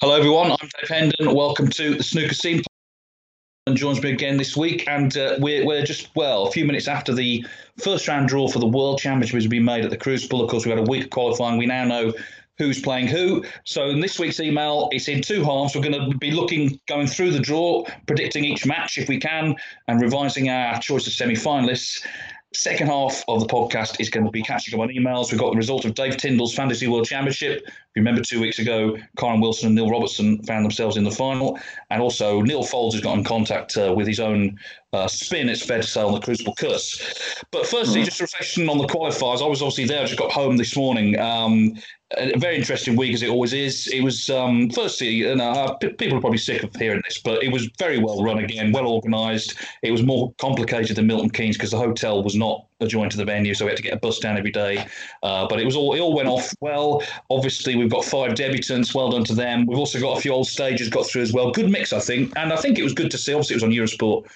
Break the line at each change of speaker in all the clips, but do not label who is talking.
Hello, everyone. I'm Dave Hendon. Welcome to the Snooker Scene. And joins me again this week, and uh, we're we're just well a few minutes after the first round draw for the World Championship has been made at the Crucible. Of course, we had a week of qualifying. We now know who's playing who. So in this week's email, it's in two halves. We're going to be looking, going through the draw, predicting each match if we can, and revising our choice of semi-finalists. Second half of the podcast is going to be catching up on emails. We've got the result of Dave Tyndall's Fantasy World Championship. You remember two weeks ago, Kyren Wilson and Neil Robertson found themselves in the final. And also, Neal Foulds has got in contact uh, with his own uh, spin, it's fair to say, on the Crucible Curse. But firstly, mm. just a reflection on the qualifiers. I was obviously there, I just got home this morning. Um, a very interesting week as it always is. It was um, firstly, and uh, people are probably sick of hearing this, but it was very well run again, well organised. It was more complicated than Milton Keynes because the hotel was not adjoined to the venue, so we had to get a bus down every day. Uh, but it was all it all went off well. Obviously, we've got five debutants. Well done to them. We've also got a few old stages got through as well. Good mix, I think, and I think it was good to see. Obviously, it was on Eurosport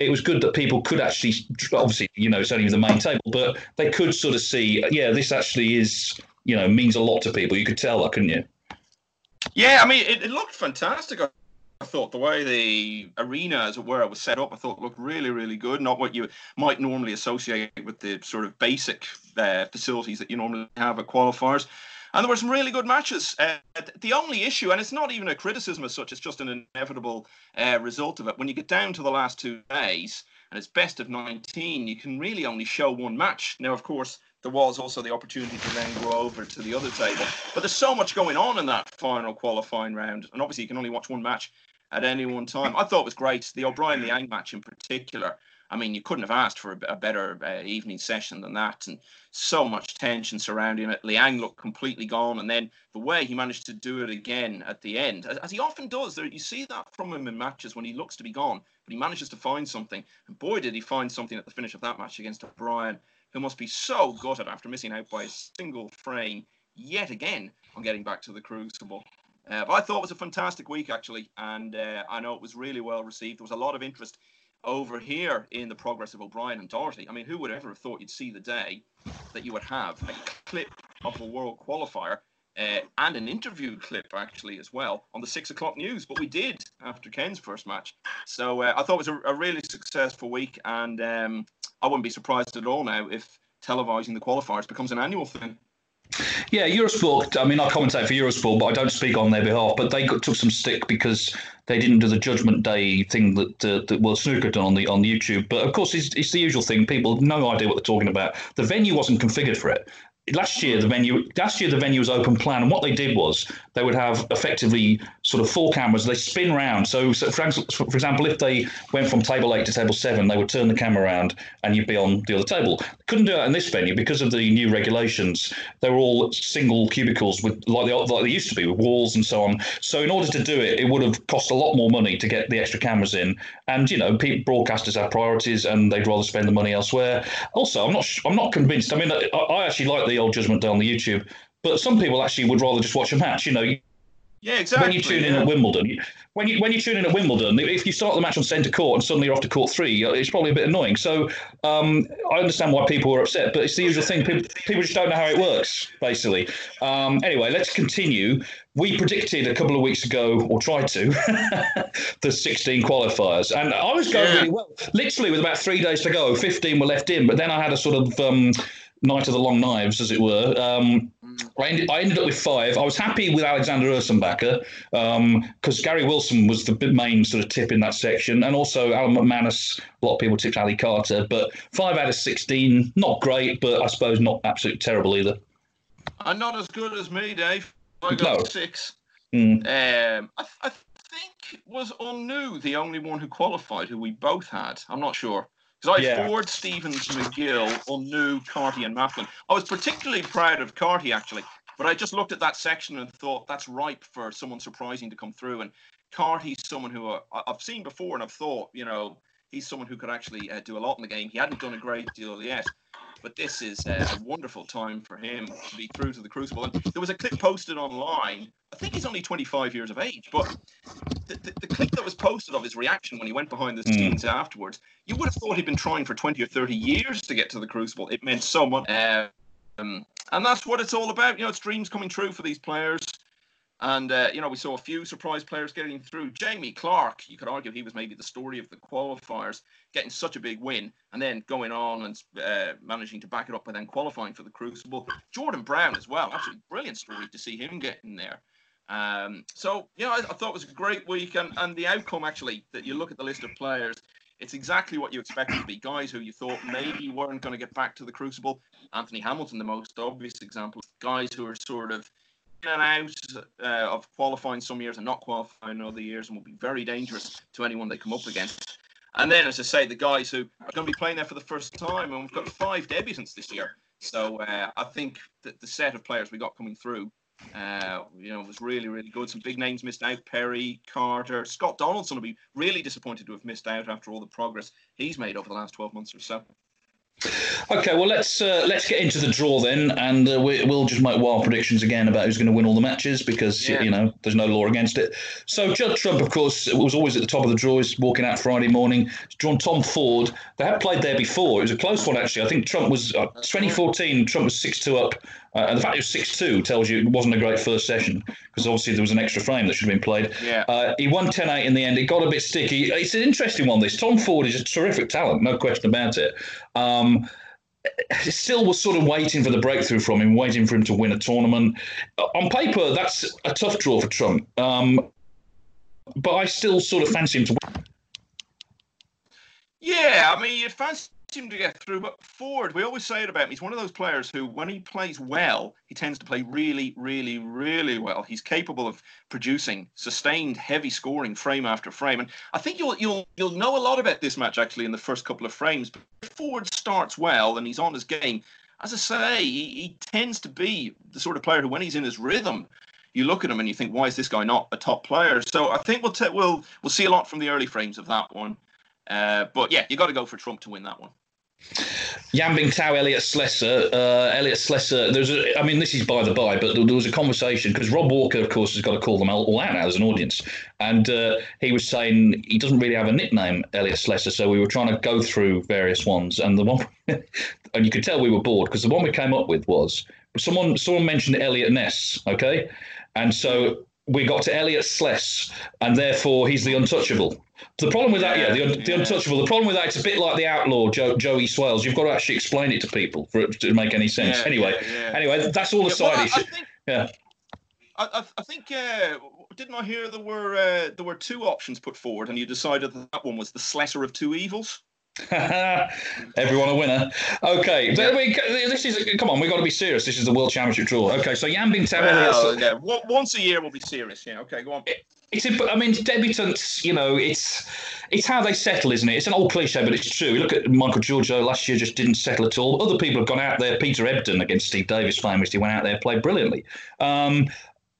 it was good that people could actually, obviously, you know, it's only the main table, but they could sort of see, yeah, this actually is you know means a lot to people. You could tell that, couldn't you?
Yeah, I mean, it, it looked fantastic. I, thought the way the arena, as it were, was set up, I thought looked really, really good. Not what you might normally associate with the sort of basic uh, facilities that you normally have at qualifiers. And there were some really good matches. Uh, the only issue, and it's not even a criticism as such, it's just an inevitable uh, result of it. When you get down to the last two days, and it's best of 19, you can really only show one match. Now, of course, there was also the opportunity to then go over to the other table. But there's so much going on in that final qualifying round, and obviously you can only watch one match at any one time. I thought it was great. The O'Brien Liang match in particular. I mean, you couldn't have asked for a, better uh, evening session than that, and so much tension surrounding it. Liang looked completely gone, and then the way he managed to do it again at the end, as, he often does. You see that from him in matches when he looks to be gone, but he manages to find something. And boy, did he find something at the finish of that match against O'Brien who must be so gutted after missing out by a single frame yet again on getting back to the Crucible. Uh, but I thought it was a fantastic week, actually, and uh, I know it was really well received. There was a lot of interest over here in the progress of O'Brien and Doherty. I mean, who would ever have thought you'd see the day that you would have a clip of a world qualifier uh, and an interview clip actually as well on the six o'clock news. But we did after Ken's first match, so uh, I thought it was a, a, really successful week, and um, I wouldn't be surprised at all now if televising the qualifiers becomes an annual thing.
Yeah, Eurosport. I mean, I commentate for Eurosport, but I don't speak on their behalf. But they got, took some stick because they didn't do the Judgment Day thing that uh, that World Snooker done on the on YouTube. But of course, it's, it's the usual thing. People have no idea what they're talking about. The venue wasn't configured for it last year the venue last year the venue was open plan and what they did was they would have effectively sort of four cameras they spin round. So, so for, for, example if they went from table 8 to table 7 they would turn the camera around and you'd be on the other table. Couldn't do that in this venue because of the new regulations. They were all single cubicles with like they, like they used to be with walls and so on. So in order to do it it would have cost a lot more money to get the extra cameras in. And you know people, broadcasters have priorities and they'd rather spend the money elsewhere. Also i'm not i'm not convinced. I mean i, I actually like the old Judgment Day on the YouTube. But some people actually would rather just watch a match. You know,
yeah, exactly.
When you tune
yeah.
in at Wimbledon, when you when you tune in at Wimbledon, if you start the match on centre court and suddenly you're off to court three, uh, it's probably a bit annoying. So um, I understand why people are upset, but it's the usual thing. People, people just don't know how it works, basically. Um, anyway, let's continue. We predicted a couple of weeks ago, or tried to, the 16 qualifiers, and I was going yeah. really well. Literally, with about three days to go, 15 were left in, but then I had a sort of um, night of the long knives, as it were. Um, I, ended, I ended up with five. I was happy with Alexander Ursenbacher because um, Gary Wilson was the main sort of tip in that section, and also Alan McManus. A lot of people tipped Ali Carter, but five out of sixteen, not great, but I suppose not absolutely terrible either.
And not as good as me, Dave. I got no. six.
Mm.
Um, I, I think was Un-Nooh the only one who qualified, who we both had. I'm not sure. Because I yeah. Ford, Stevens, McGill, Un-Nooh, Carty, and Maflin. I was particularly proud of Carty, actually. But I just looked at that section and thought that's ripe for someone surprising to come through. And Carty's someone who uh, I've seen before, and I've thought, you know, he's someone who could actually uh, do a lot in the game. He hadn't done a great deal yet, but this is uh, a wonderful time for him to be through to the Crucible. And there was a clip posted online. I think he's only 25 years of age, but the, the, the clip that was posted of his reaction when he went behind the hmm. scenes mm. afterwards, you would have thought he'd been trying for 20 or 30 years to get to the Crucible. It meant so much. Um, and that's what it's all about. You know, it's dreams coming true for these players. And, uh, you know, we saw a few surprise players getting through. Jamie Clarke, you could argue he was maybe the story of the qualifiers, getting such a big win and then going on and uh, managing to back it up by then qualifying for the Crucible. Jordan Brown as well, absolutely brilliant story to see him getting there. Um, so, yeah, I, I, thought it was a great week. And, and the outcome, actually, that you look at the list of players, it's exactly what you expected to be. Guys who you thought maybe weren't going to get back to the Crucible. Anthony Hamilton, the most obvious example. Guys who are sort of and out uh, of qualifying some years and not qualifying other years and will be very dangerous to anyone they come up against. And then, as I say, the guys who are going to be playing there for the first time, and we've got five debutants this year. So uh, I think that the set of players we got coming through, uh, you know, was really, really good. Some big names missed out: Perry, Carter, Scott Donaldson will be really disappointed to have missed out after all the progress he's made over the last 12 months or so.
Okay, well let's uh, let's get into the draw then, and uh, we, will just make wild predictions again about who's going to win all the matches because yeah. you know there's no law against it. So Judd Trump, of course, was always at the top of the draw. He's walking out Friday morning. He's drawn Tom Ford. They had played there before. It was a close one actually. I think Trump was uh, 2014. Trump was six two up uh, and the fact it was 6 2 tells you it wasn't a great first session because obviously there was an extra frame that should have been played.
Yeah. Uh,
he won 10 8 in the end. It got a bit sticky. It's an interesting one, this. Tom Ford is a terrific talent, no question about it. Um, still was sort of waiting for the breakthrough from him, waiting for him to win a tournament. On paper, that's a tough draw for Trump. Um, but I still sort of fancy him to win.
Yeah, I mean, you fancy him to get through. But Ford, we always say it about him. He's one of those players who, when he plays well, he tends to play really, really, really well. He's capable of producing sustained, heavy scoring frame after frame. And I think you'll you'll you'll know a lot about this match actually in the first couple of frames. But Ford starts well and he's on his game. As I say, he, he tends to be the sort of player who, when he's in his rhythm, you look at him and you think, why is this guy not a top player? So I think we'll t- we'll we'll see a lot from the early frames of that one. Uh, but yeah, you got to go for Trump to win that one.
Yan Bingtao, Elliot Slesser, uh, Elliot Slesser. There's, a, I mean, this is by the by, but there, there was a conversation because Rob Walker, of course, has got to call them all out now as an audience, and uh, he was saying he doesn't really have a nickname, Elliot Slesser. So we were trying to go through various ones, and the one, and you could tell we were bored because the one we came up with was someone someone mentioned Elliot Ness, okay, and so we got to Elliot Sless, and therefore he's the untouchable. The problem with that, yeah, the, the untouchable. The problem with that, it's a bit like the outlaw Joe, Joey Swales. You've got to actually explain it to people for it to make any sense. Yeah, anyway, yeah, anyway, that's all aside. Well, I, I think,
yeah, I, I think uh, didn't I hear there were uh, there were two options put forward, and you decided that, that one was the lesser of two evils.
Everyone a winner. Okay, yeah. we, this is come on. We've got to be serious. This is the World Championship draw. Okay, so Yan Bingtao.
Well, yeah. Once a year we'll be serious. Yeah. Okay, go on. It,
it's. I mean, debutants. You know, it's it's how they settle, isn't it? It's an old cliche, but it's true. Look at Michael Georgiou last year; just didn't settle at all. Other people have gone out there. Peter Ebdon against Steve Davis, famously went out there, played brilliantly. Um,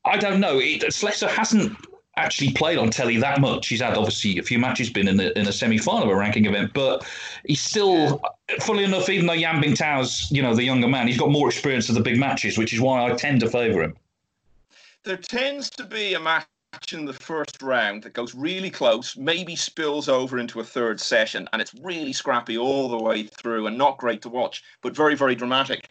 I don't know. It, Slesser hasn't actually played on telly that much. He's had obviously a few matches, been in the in a semi final of a ranking event, but he's still, funnily enough, even though Yan Bingtao's you know the younger man, he's got more experience of the big matches, which is why I tend to favour him.
There tends to be a match in the first round that goes really close, maybe spills over into a third session, and it's really scrappy all the way through and not great to watch, but very, very dramatic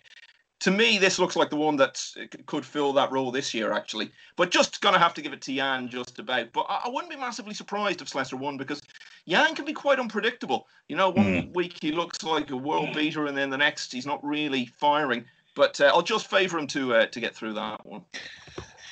to me, this looks like the one that could fill that role this year, actually. But just going to have to give it to Yan just about. But I, wouldn't be massively surprised if Slesser won because Yan can be quite unpredictable. You know, one mm. week he looks like a world beater, and then the next he's not really firing. But uh, I'll just favour him to uh, to get through that one.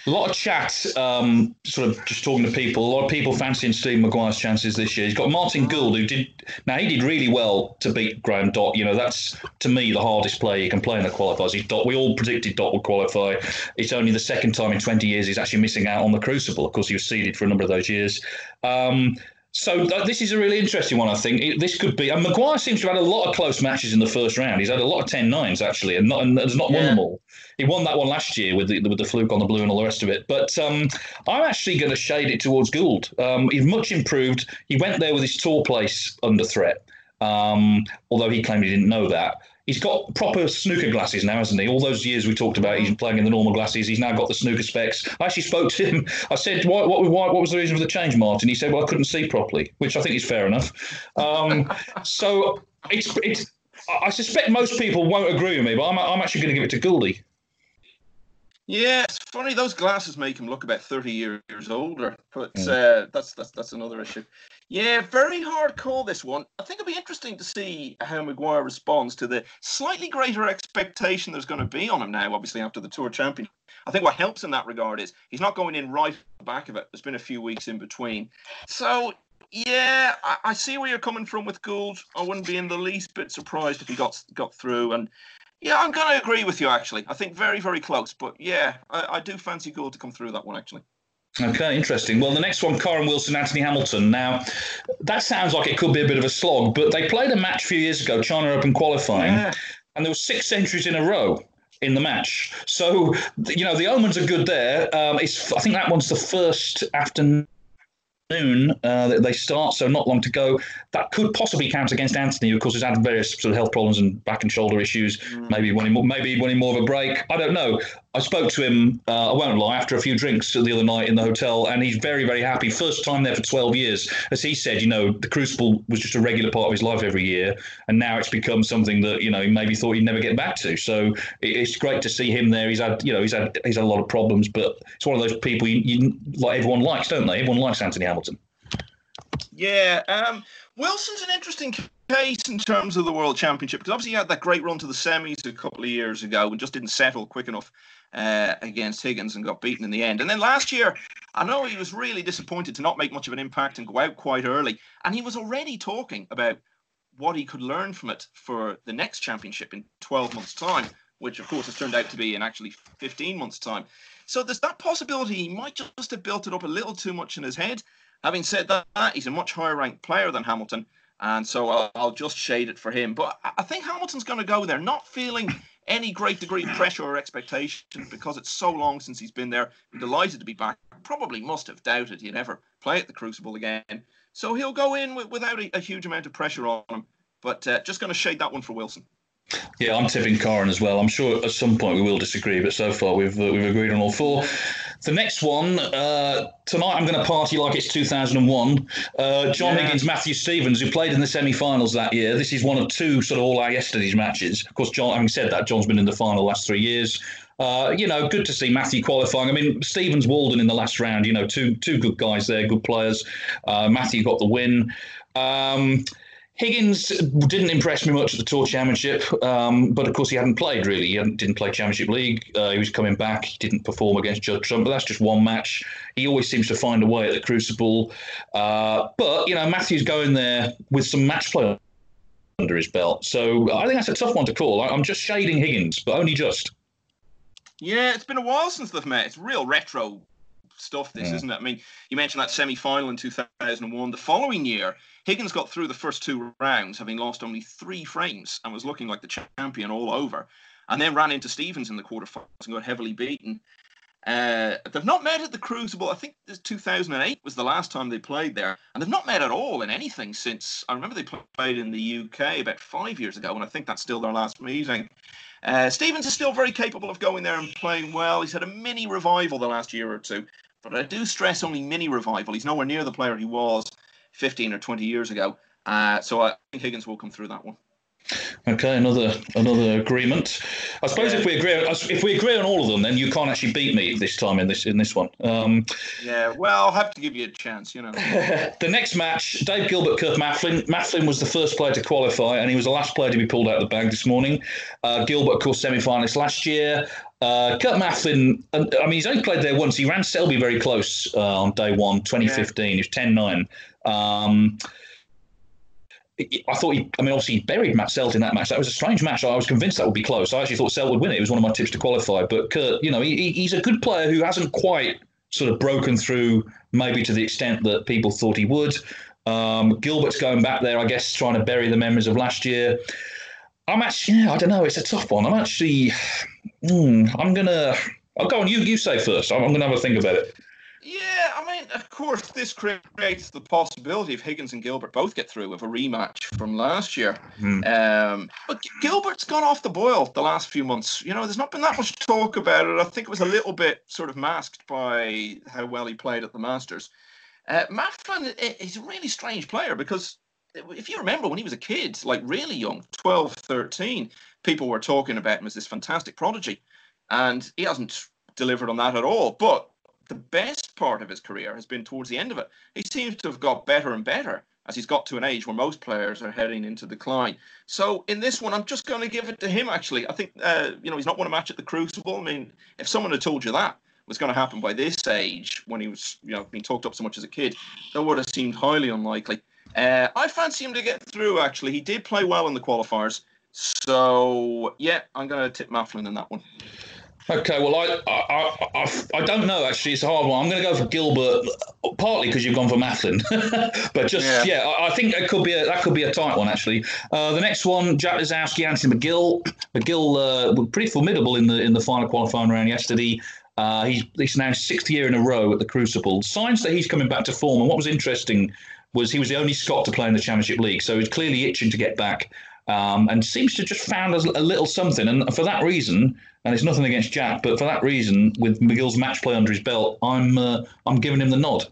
A lot of chat, um, sort of just talking to people. A lot of people fancying Steve Maguire's chances this year. He's got Martin Gould, who did now he did really well to beat Graeme Dott. You know, that's to me the hardest player you can play in the qualifiers. Dott. We all predicted Dott would qualify. It's only the second time in 20 years he's actually missing out on the Crucible. Of course, he was seeded for a number of those years. Um, So th- this is a really interesting one, I think. It, this could be, and Maguire seems to have had a lot of close matches in the first round. He's had a lot of 10-9s, actually, and, not, and has not yeah. won them all. He won that one last year with the, with the fluke on the blue and all the rest of it. But um, I'm actually going to shade it towards Gould. Um, he's much improved. He went there with his tour place under threat, um, although he claimed he didn't know that. He's got proper snooker glasses now, hasn't he? All those years we talked about, he's mm. playing in the normal glasses. He's now got the snooker specs. I actually spoke to him. I said, "What, what, what, what was the reason for the change, Martin?" He said, "Well, I couldn't see properly," which I think is fair enough. Um, so it's it's. I suspect most people won't agree with me, but I'm, I'm actually going to give it to Gouldy.
Yeah, it's funny. Those glasses make him look about thirty years older, but mm. uh, that's that's that's another issue. Yeah, very hard call this one. I think it'll be interesting to see how Maguire responds to the slightly greater expectation there's going to be on him now. Obviously, after the Tour Champion, I think what helps in that regard is he's not going in right back of it. There's been a few weeks in between, so yeah, I, I see where you're coming from with Gould. I wouldn't be in the least bit surprised if he got got through and yeah, I'm going to agree with you, actually. I think very, very close. But yeah, I, I do fancy Gould to come through that one, actually.
Okay, interesting. Well, the next one, Kyren Wilson, Anthony Hamilton. Now, that sounds like it could be a bit of a slog, but they played a match a few years ago, China Open qualifying, yeah. and there were six centuries in a row in the match. So, you know, the omens are good there. Um, it's, I think that one's the first afternoon noon uh, they start, so not long to go. That could possibly count against Anthony, who of course has had various sort of health problems and back and shoulder issues. Mm. Maybe wanting maybe wanting more of a break. I don't know. I spoke to him, uh, I won't lie, after a few drinks the other night in the hotel, and he's very, very happy. First time there for 12 years. As he said, you know, the Crucible was just a regular part of his life every year, and now it's become something that, you know, he maybe thought he'd never get back to. So it's great to see him there. He's had, you know, he's had he's had a lot of problems, but it's one of those people you, you like everyone likes, don't they? Everyone likes Anthony Hamilton.
Yeah, um, Wilson's an interesting case in terms of the World Championship because obviously he had that great run to the semis a couple of years ago and just didn't settle quick enough uh, against Higgins and got beaten in the end. And then last year, I know he was really disappointed to not make much of an impact and go out quite early. And he was already talking about what he could learn from it for the next championship in 12 months' time, which of course has turned out to be in actually 15 months' time. So there's that possibility he might just have built it up a little too much in his head. Having said that, he's a much higher ranked player than Hamilton, and so I'll, I'll just shade it for him. But I think Hamilton's going to go there, not feeling any great degree of pressure or expectation because it's so long since he's been there. I'm delighted to be back. Probably must have doubted he'd ever play at the Crucible again. So he'll go in with, without a, a, huge amount of pressure on him. But uh, just going to shade that one for Wilson.
Yeah, I'm tipping Kyren as well. I'm sure at some point we will disagree, but so far we've uh, we've agreed on all four. The next one uh, tonight, I'm going to party like it's 2001. Uh, John yeah. Higgins, Matthew Stevens, who played in the semi-finals that year. This is one of two sort of all our yesterday's matches. Of course, John. Having said that, John's been in the final the last three years. Uh, you know, good to see Matthew qualifying. I mean, Stevens, Walden in the last round. You know, two two good guys there, good players. Uh, Matthew got the win. Um, Higgins didn't impress me much at the Tour Championship, um, but of course he hadn't played really. He didn't play Championship League. Uh, he was coming back. He didn't perform against Judd Trump, but that's just one match. He always seems to find a way at the Crucible. Uh, but you know, Matthew's going there with some match play under his belt, so I think that's a tough one to call. I'm just shading Higgins, but only just.
Yeah, it's been a while since they've met. It's real retro stuff, this, yeah. isn't it? I mean, you mentioned that semi final in 2001. The following year, Higgins got through the first two rounds, having lost only three frames and was looking like the champion all over. And then ran into Stevens in the quarterfinals and got heavily beaten. Uh, they've not met at the Crucible. I think 2008 was the last time they played there, and they've not met at all in anything since. I remember they played in the UK about five years ago, and I think that's still their last meeting. Uh, Stevens is still very capable of going there and playing well. He's had a mini revival the last year or two, but I do stress only mini revival. He's nowhere near the player he was 15 or 20 years ago. Uh, so I think Higgins will come through that one.
Okay, another another agreement. I suppose yeah. if we agree if we agree on all of them, then you can't actually beat me this time in this in this one. Um,
yeah, well, I'll have to give you a chance, you know.
the next match, Dave Gilbert, Kurt Maflin. Maflin was the first player to qualify, and he was the last player to be pulled out of the bag this morning. Uh, Gilbert, of course, semi-finalist last year. Uh, Kurt I mean, he's only played there once. He ran Selby very close uh, on day one, 2015. Yeah. He was 10 9. Um, I thought he, I mean, obviously he buried Matt Selt in that match. That was a strange match. I was convinced that would be close. I actually thought Selt would win it. It was one of my tips to qualify. But Kurt, you know, he, he's a good player who hasn't quite sort of broken through maybe to the extent that people thought he would. Um, Gilbert's going back there, I guess, trying to bury the memories of last year. I'm actually, yeah, I don't know, it's a tough one. I'm actually, mm, I'm gonna, I'll go on. You, you say first. I'm, I'm gonna have a think about it.
Yeah, I mean, of course, this creates the possibility of Higgins and Gilbert both get through with a rematch from last year. Mm. Um, but Gilbert's gone off the boil the last few months. You know, there's not been that much talk about it. I think it was a little bit sort of masked by how well he played at the Masters. Uh, Maflin is a really strange player because if you remember when he was a kid, like really young, 12, 13, people were talking about him as this fantastic prodigy. And he hasn't delivered on that at all. But the best part of his career has been towards the end of it. He seems to have got better and better as he's got to an age where most players are heading into decline. So in this one, I'm just going to give it to him. Actually, I think uh, you know he's not won a match at the Crucible. I mean, if someone had told you that was going to happen by this age, when he was you know being talked up so much as a kid, that would have seemed highly unlikely. Uh, I fancy him to get through. Actually, he did play well in the qualifiers. So yeah, I'm going to tip Maflin in that one.
Okay, well, I, I, I, I, don't know. Actually, it's a hard one. I'm going to go for Gilbert, partly because you've gone for Maflin, but just yeah, yeah I, I, think it could be a, that could be a tight one. Actually, uh, the next one, Jack Lisowski, Anthony McGill. McGill uh, was pretty formidable in the in the final qualifying round yesterday. Uh, he's, he's now sixth year in a row at the Crucible. Signs that he's coming back to form. And what was interesting was he was the only Scot to play in the Championship League, so he's clearly itching to get back. Um, and seems to just found a, a little something. And for that reason, and it's nothing against Jack, but for that reason, with McGill's match play under his belt, I'm uh, I'm giving him the nod.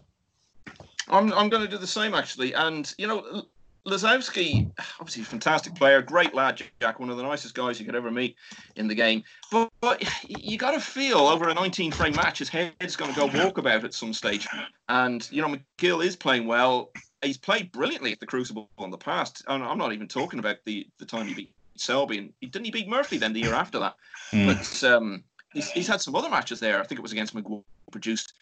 I'm I'm going to do the same actually, and you know. Lisowski, obviously a fantastic player, great lad, Jack, one of the nicest guys you could ever meet in the game. But, but you got to feel over a 19 frame match, his head's going to go walkabout at some stage. And, you know, McGill is playing well. He's played brilliantly at the Crucible in the past. And I'm not even talking about the, the time he beat Selby. And he, didn't he beat Murphy then the year after that? Mm. But um, he's, he's had some other matches there. I think it was against Maguire, produced,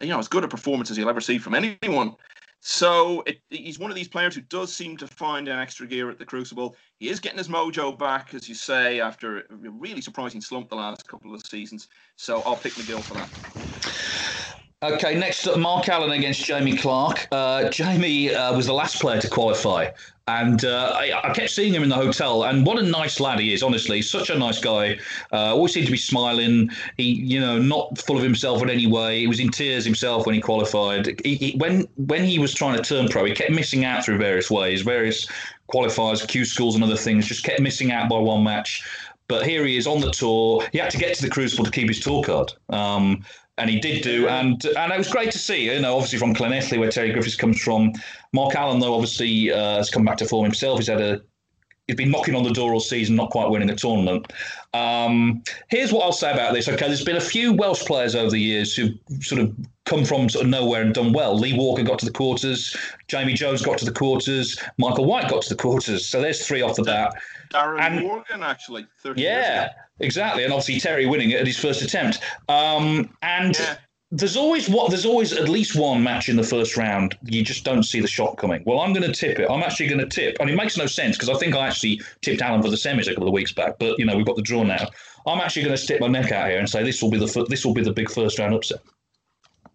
you know, as good a performance as you'll ever see from anyone. So it, he's one of these players who does seem to find an extra gear at the Crucible. He is getting his mojo back, as you say, after a really surprising slump the last couple of seasons. So I'll pick McGill for that.
Okay, next up, Mark Allen against Jamie Clarke. Uh, Jamie uh, was the last player to qualify, and uh, I, I, kept seeing him in the hotel. And what a nice lad he is, honestly, such a nice guy. Uh, always seemed to be smiling. He, you know, not full of himself in any way. He was in tears himself when he qualified. He, he, when when he was trying to turn pro, he kept missing out through various ways, various qualifiers, Q schools, and other things. Just kept missing out by one match. But here he is on the tour. He had to get to the Crucible to keep his tour card. Um, and he did do, and and it was great to see. You know, obviously from Llanelli, where Terry Griffiths comes from. Mark Allen, though, obviously uh, has come back to form himself. He's had a he's been knocking on the door all season, not quite winning a tournament. Um, here's what I'll say about this. Okay, there's been a few Welsh players over the years who've sort of come from sort of nowhere and done well. Lee Walker got to the quarters, Jamie Jones got to the quarters, Michael White got to the quarters. So there's three off the bat.
Darren and, Morgan, actually, 30
yeah, exactly, and obviously Terry winning it at his first attempt. Um, and. Yeah there's always what there's always at least one match in the first round you just don't see the shot coming. Well, I'm going to tip it. I'm actually going to tip, and it makes no sense because I think I actually tipped Allen for the semis a couple of weeks back. But you know we've got the draw now. I'm actually going to stick my neck out here and say this will be the this will be the big first round upset.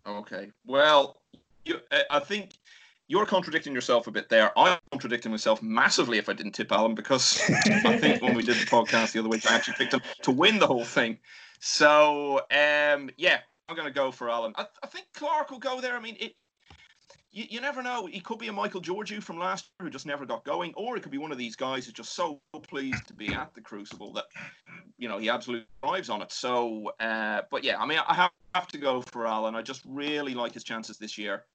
Okay. Well, you, I think you're contradicting yourself a bit there. I'm contradicting myself massively if I didn't tip Allen because I think when we did the podcast the other week, I actually picked him to win the whole thing. So um, yeah, I'm going to go for Allen. I, I, think Clarke will go there. I mean, it. You, you never know. He could be a Michael Georgiou from last year who just never got going, or it could be one of these guys who's just so pleased to be at the Crucible that, you know, he absolutely thrives on it. So, uh, but yeah, I mean, I have, have to go for Allen. I just really like his chances this year.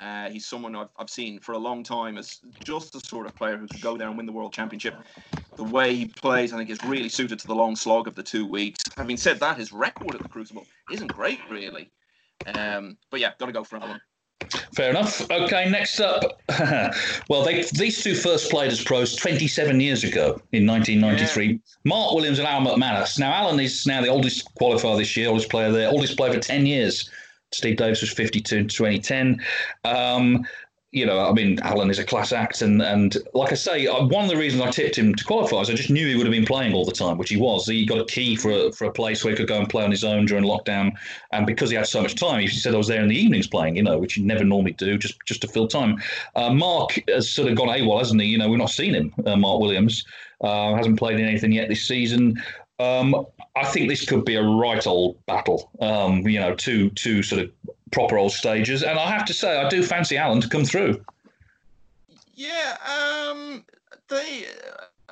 Uh, he's someone I've, I've seen for a long time as just the sort of player who could go there and win the world championship. The way he plays, I think, is really suited to the long slog of the two weeks. Having said that, his record at the Crucible isn't great, really. Um, but yeah, got to go for Allen.
Fair enough. Okay, next up. well, they, these two first played as pros 27 years ago in 1993. Yeah. Mark Williams and Alan McManus. Now, Alan is now the oldest qualifier this year, oldest player there, oldest player for 10 years. Steve Davis was 52 in 2010. Um, you know, I mean, Alan is a class act, and and like I say, one of the reasons I tipped him to qualify is I just knew he would have been playing all the time, which he was. He got a key for a, for a place where he could go and play on his own during lockdown, and because he had so much time, he said I was there in the evenings playing, you know, which you never normally do, just just to fill time. Uh, Mark has sort of gone AWOL, hasn't he? You know, we've not seen him, uh, Mark Williams. Uh, hasn't played in anything yet this season. Um, I think this could be a right old battle. Um, you know, two two sort of proper old stages, and I have to say, I do fancy Alan to come through.
Yeah, um, they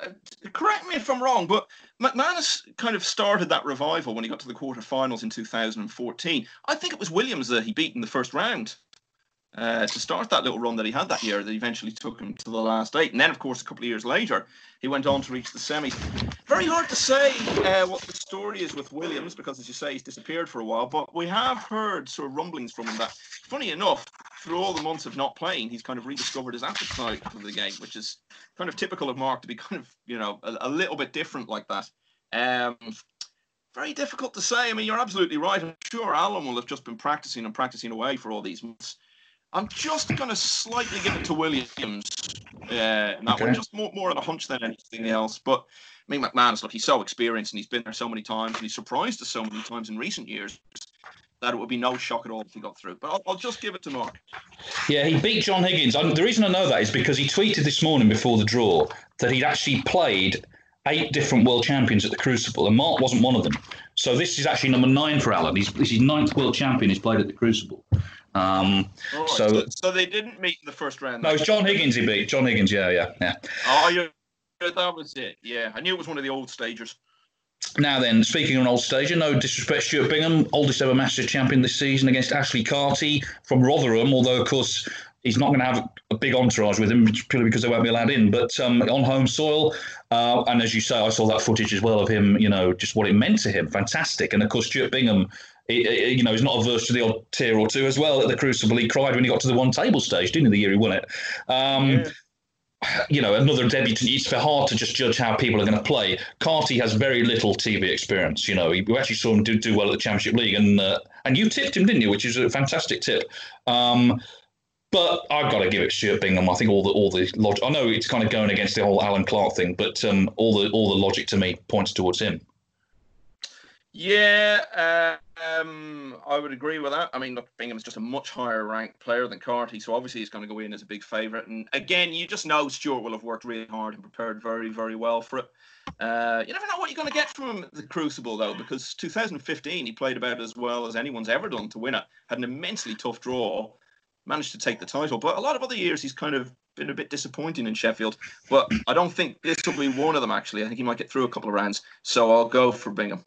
uh, correct me if I'm wrong, but McManus kind of started that revival when he got to the quarterfinals in 2014. I think it was Williams that he beat in the first round uh, to start that little run that he had that year that eventually took him to the last eight. And then, of course, a couple of years later, he went on to reach the semis. Very hard to say uh, what the story is with Williams because, as you say, he's disappeared for a while. But we have heard sort of rumblings from him that, funny enough, through all the months of not playing, he's kind of rediscovered his appetite for the game, which is kind of typical of Mark to be kind of, you know, a, a little bit different like that. Um, very difficult to say. I mean, you're absolutely right. I'm sure Alan will have just been practicing and practicing away for all these months. I'm just going to slightly give it to Williams. Yeah, uh, that okay. one just more more of a hunch than anything else. But I mean, McManus, look, he's so experienced and he's been there so many times and he's surprised us so many times in recent years that it would be no shock at all if he got through. But I'll, I'll just give it to Mark.
Yeah, he beat John Higgins. the reason I know that is because he tweeted this morning before the draw that he'd actually played eight different world champions at the Crucible, and Mark wasn't one of them. So this is actually number nine for Alan. He's, this is ninth world champion he's played at the Crucible. Um,
right, so, so, so they didn't meet in the first round.
No, it's John Higgins he beat. John Higgins, yeah, yeah, yeah.
Oh, yeah, that was it. Yeah, I knew it was one of the old stagers.
Now then, speaking of an old stager, no disrespect, Stuart Bingham, oldest ever Masters champion this season against Ashley Carty from Rotherham. Although, of course, he's not going to have a big entourage with him purely because they won't be allowed in. But um, on home soil, uh, and as you say, I saw that footage as well of him. You know, just what it meant to him. Fantastic. And of course, Stuart Bingham he, you know, he's not averse to the odd tier or two as well at the Crucible. He cried when he got to the one table stage, didn't he, the year he won it? Um, yeah. You know, another debutant. It's hard to just judge how people are going to play. Carty has very little TV experience. You know, we actually saw him do, do well at the Championship League, and uh, and you tipped him, didn't you? Which is a fantastic tip. Um, but I've got to give it Stuart Bingham. I think all the all the logic. I know it's kind of going against the whole Allen Clarke thing, but um, all the all the logic to me points towards him.
Yeah, uh, um, I would agree with that. I mean, look, Bingham's just a much higher ranked player than Carty, so obviously he's going to go in as a big favourite. And again, you just know Stuart will have worked really hard and prepared very, very well for it. Uh, you never know what you're going to get from the Crucible, though, because 2015 he played about as well as anyone's ever done to win it. Had an immensely tough draw, managed to take the title. But a lot of other years he's kind of been a bit disappointing in Sheffield. But I don't think this will be one of them, actually. I think he might get through a couple of rounds. So I'll go for Bingham.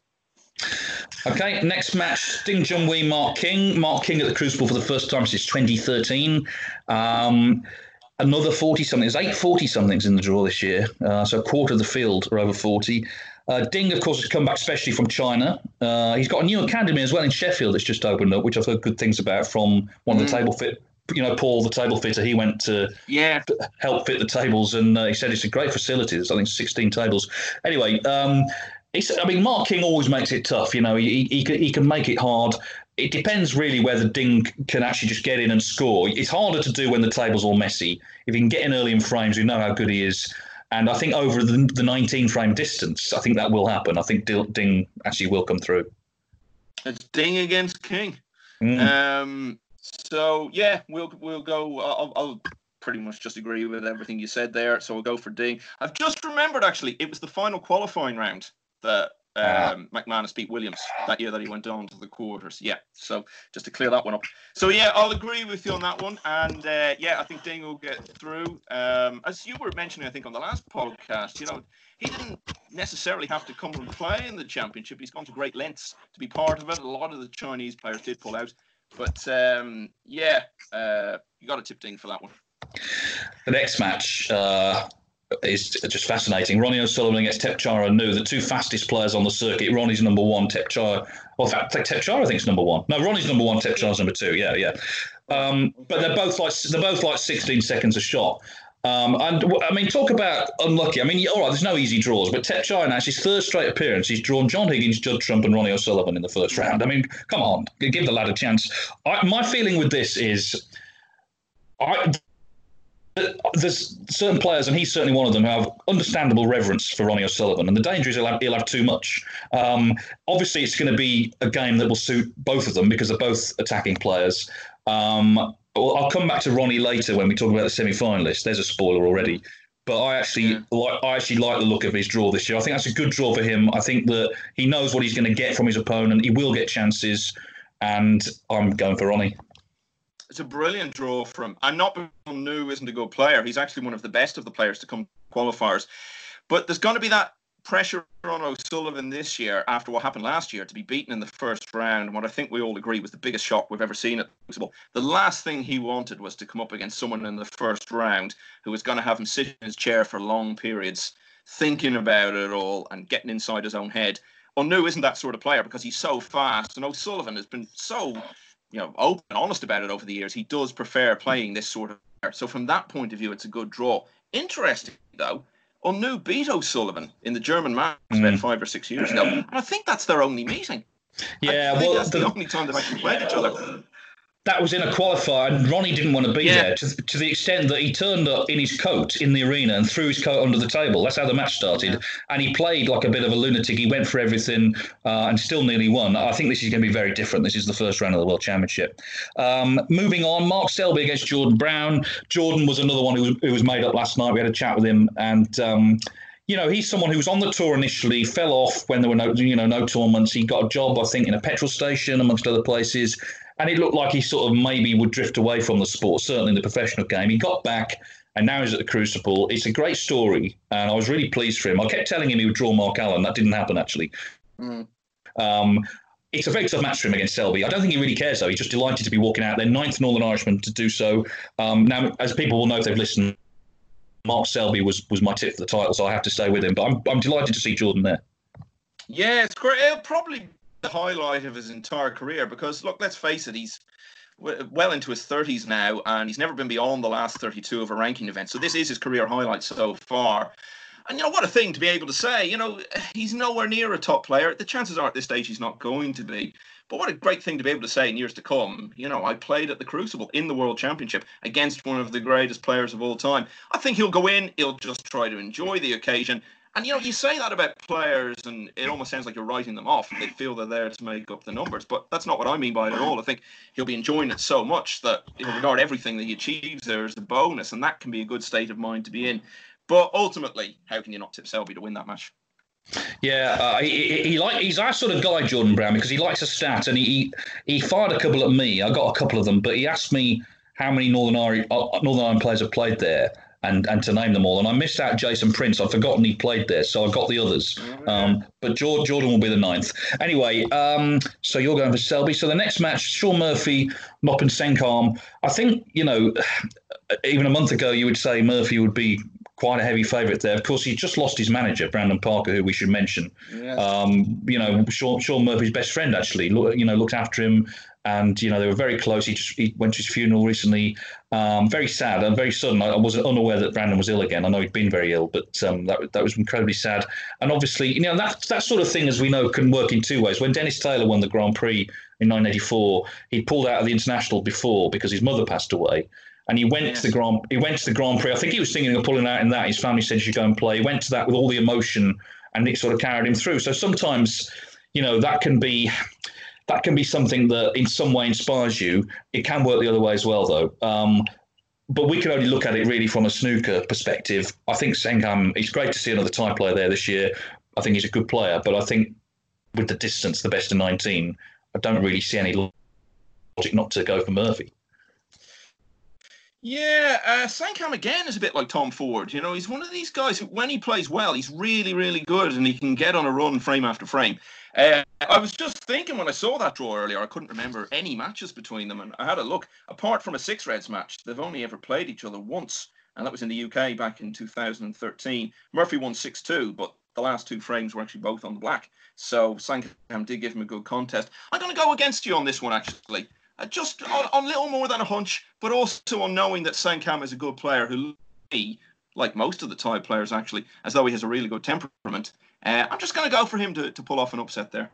Okay, next match Ding Junhui, Mark King. Mark King at the Crucible for the first time since 2013. Um, another 40 something. There's eight 40 somethings in the draw this year. Uh, so a quarter of the field are over 40. Uh, Ding, of course, has come back especially from China. Uh, he's got a new academy as well in Sheffield that's just opened up, which I've heard good things about from one of the mm. table fit. You know, Paul, the table fitter, he went to
yeah
help fit the tables, and uh, he said it's a great facility. There's I think 16 tables. Anyway, um, it's, I mean, Mark King always makes it tough. You know, he, he, he can make it hard. It depends really whether Ding can actually just get in and score. It's harder to do when the table's all messy. If he can get in early in frames, we know how good he is. And I think over the, the 19 frame distance, I think that will happen. I think Ding actually will come through.
It's Ding against King. Mm. Um, so yeah, we'll we'll go. I'll, I'll, pretty much just agree with everything you said there. So we'll go for Ding. I've just remembered actually, it was the final qualifying round that ah. um, McManus beat Williams that year that he went on to the quarters. Yeah, so just to clear that one up. So yeah, I'll agree with you on that one. And uh, yeah, I think Ding will get through. Um, as you were mentioning, I think on the last podcast, you know, he didn't necessarily have to come and play in the championship. He's gone to great lengths to be part of it. A lot of the Chinese players did pull out. But um, yeah, uh, you got to tip Ding for that one.
The next match, uh, is just fascinating. Ronnie O'Sullivan against Thepchaiya Un-Nooh, the two fastest players on the circuit. Ronnie's number one, Thepchaiya. Well, Thepchaiya I think is number one. No, Ronnie's number one, Thepchaiya's number two. Yeah, yeah. Um, but they're both like they're both like 16 seconds a shot. Um, and I mean, talk about unlucky. I mean, all right, there's no easy draws, but Thepchaiya now, his third straight appearance, he's drawn John Higgins, Judd Trump, and Ronnie O'Sullivan in the first round. I mean, come on, give the lad a chance. I, my feeling with this is, I, there's certain players, and he's certainly one of them, who have understandable reverence for Ronnie O'Sullivan. And the danger is he'll have, he'll have too much. Um, obviously, it's going to be a game that will suit both of them because they're both attacking players. Um, I'll come back to Ronnie later when we talk about the semi-finalists. There's a spoiler already. But I actually like I actually like the look of his draw this year. I think that's a good draw for him. I think that he knows what he's going to get from his opponent. He will get chances, and I'm going for Ronnie.
It's a brilliant draw from. I'm not new isn't a good player. He's actually one of the best of the players to come qualifiers. But there's going to be that pressure on O'Sullivan this year after what happened last year to be beaten in the first round. And what I think we all agree was the biggest shock we've ever seen at Crucible. The last thing he wanted was to come up against someone in the first round who was going to have him sit in his chair for long periods, thinking about it all and getting inside his own head. Un-Nooh isn't that sort of player because he's so fast, and O'Sullivan has been so, you know, open and honest about it over the years. He does prefer playing this sort of. Player. So from that point of view, it's a good draw. Interesting though on new beat O'Sullivan in the German match mm. five or six years ago. And I think that's their only meeting.
Yeah,
well, that's the, the, only time they've actually played each other
that was in a qualifier, and Ronnie didn't want to be yeah. there to, to the extent that he turned up in his coat in the arena and threw his coat under the table. That's how the match started. Yeah. And he played like a bit of a lunatic. He went for everything uh, and still nearly won. I think this is going to be very different. This is the first round of the World Championship. Um, moving on, Mark Selby against Jordan Brown. Jordan was another one who was, who was made up last night. We had a chat with him, and. Um, you know, he's someone who was on the tour initially, fell off when there were no, you know, no tournaments. He got a job, I think, in a petrol station, amongst other places and it looked like he sort of maybe would drift away from the sport, certainly in the professional game. He got back, and now he's at the Crucible. It's a great story, and I was really pleased for him. I kept telling him he would draw Mark Allen. That didn't happen, actually. Mm. Um, it's a very tough match for him against Selby. I don't think he really cares, though. He's just delighted to be walking out there, ninth Northern Irishman to do so. Um, now, as people will know if they've listened, Mark Selby was was my tip for the title, so I have to stay with him. But I'm, I'm delighted to see Jordan there.
Yeah, it's great. It'll probably the highlight of his entire career because look, let's face it, he's well into his 30s now and he's never been beyond the last 32 of a ranking event. So this is his career highlight so far. And you know what a thing to be able to say. You know, he's nowhere near a top player. The chances are at this stage he's not going to be. But what a great thing to be able to say in years to come. You know, I played at the Crucible in the World Championship against one of the greatest players of all time. I think he'll go in, he'll just try to enjoy the occasion and you know, you say that about players, and it almost sounds like you're writing them off. They feel they're there to make up the numbers, but that's not what I mean by it at all. I think he'll be enjoying it so much that he'll regard everything that he achieves there as a bonus, and that can be a good state of mind to be in. But ultimately, how can you not tip Selby to win that match?
Yeah, uh, he, he, like he's our sort of guy, Jordan Brown, because he likes a stat, and he he fired a couple at me. I got a couple of them, but he asked me how many Northern Ireland, uh, Northern Ireland players have played there, and and to name them all. And I missed out Jason Prince. I've forgotten he played there, so I got the others. Um, but Jordan, Jordan will be the ninth. Anyway, um, so you're going for Selby. So the next match, Shaun Murphy, Noppon Saengkham. I think you know, even a month ago, you would say Murphy would be quite a heavy favourite there. Of course, he just lost his manager, Brandon Parker, who we should mention. Um, you know, Sean, Shaun Murphy's best friend actually, you know, looked after him and you know they were very close. He just he went to his funeral recently. Um, very sad and very sudden. I was unaware that Brandon was ill again. I know he'd been very ill, but um, that that was incredibly sad. And obviously, you know that that sort of thing, as we know, can work in two ways. When Dennis Taylor won the Grand Prix in 1984, he pulled out of the international before because his mother passed away. And he went yes. to the Grand he went to the Grand Prix. I think he was thinking of pulling out in that. His family said you should go and play. He went to that with all the emotion, and it sort of carried him through. So sometimes, you know, that can be that can be something that in some way inspires you. It can work the other way as well, though. Um, but we can only look at it really from a snooker perspective. I think Saengkham, it's great to see another Thai player there this year. I think he's a good player, but I think with the distance, the best of 19, I don't really see any logic not to go for Murphy.
Yeah, uh, Saengkham again is a bit like Tom Ford. You know, he's one of these guys who, when he plays well, he's really, really good and he can get on a run frame after frame. Uh, I was just thinking when I saw that draw earlier, I couldn't remember any matches between them, and I had a look. Apart from a six Reds match, they've only ever played each other once, and that was in the UK back in 2013. Murphy won 6 2, but the last two frames were actually both on the black. So Saengkham did give him a good contest. I'm going to go against you on this one, actually. Uh, just on, on little more than a hunch, but also on knowing that Saengkham is a good player who, like most of the Thai players, actually, as though he has a really good temperament. Uh, I'm just going to go for him to, to pull off an upset there.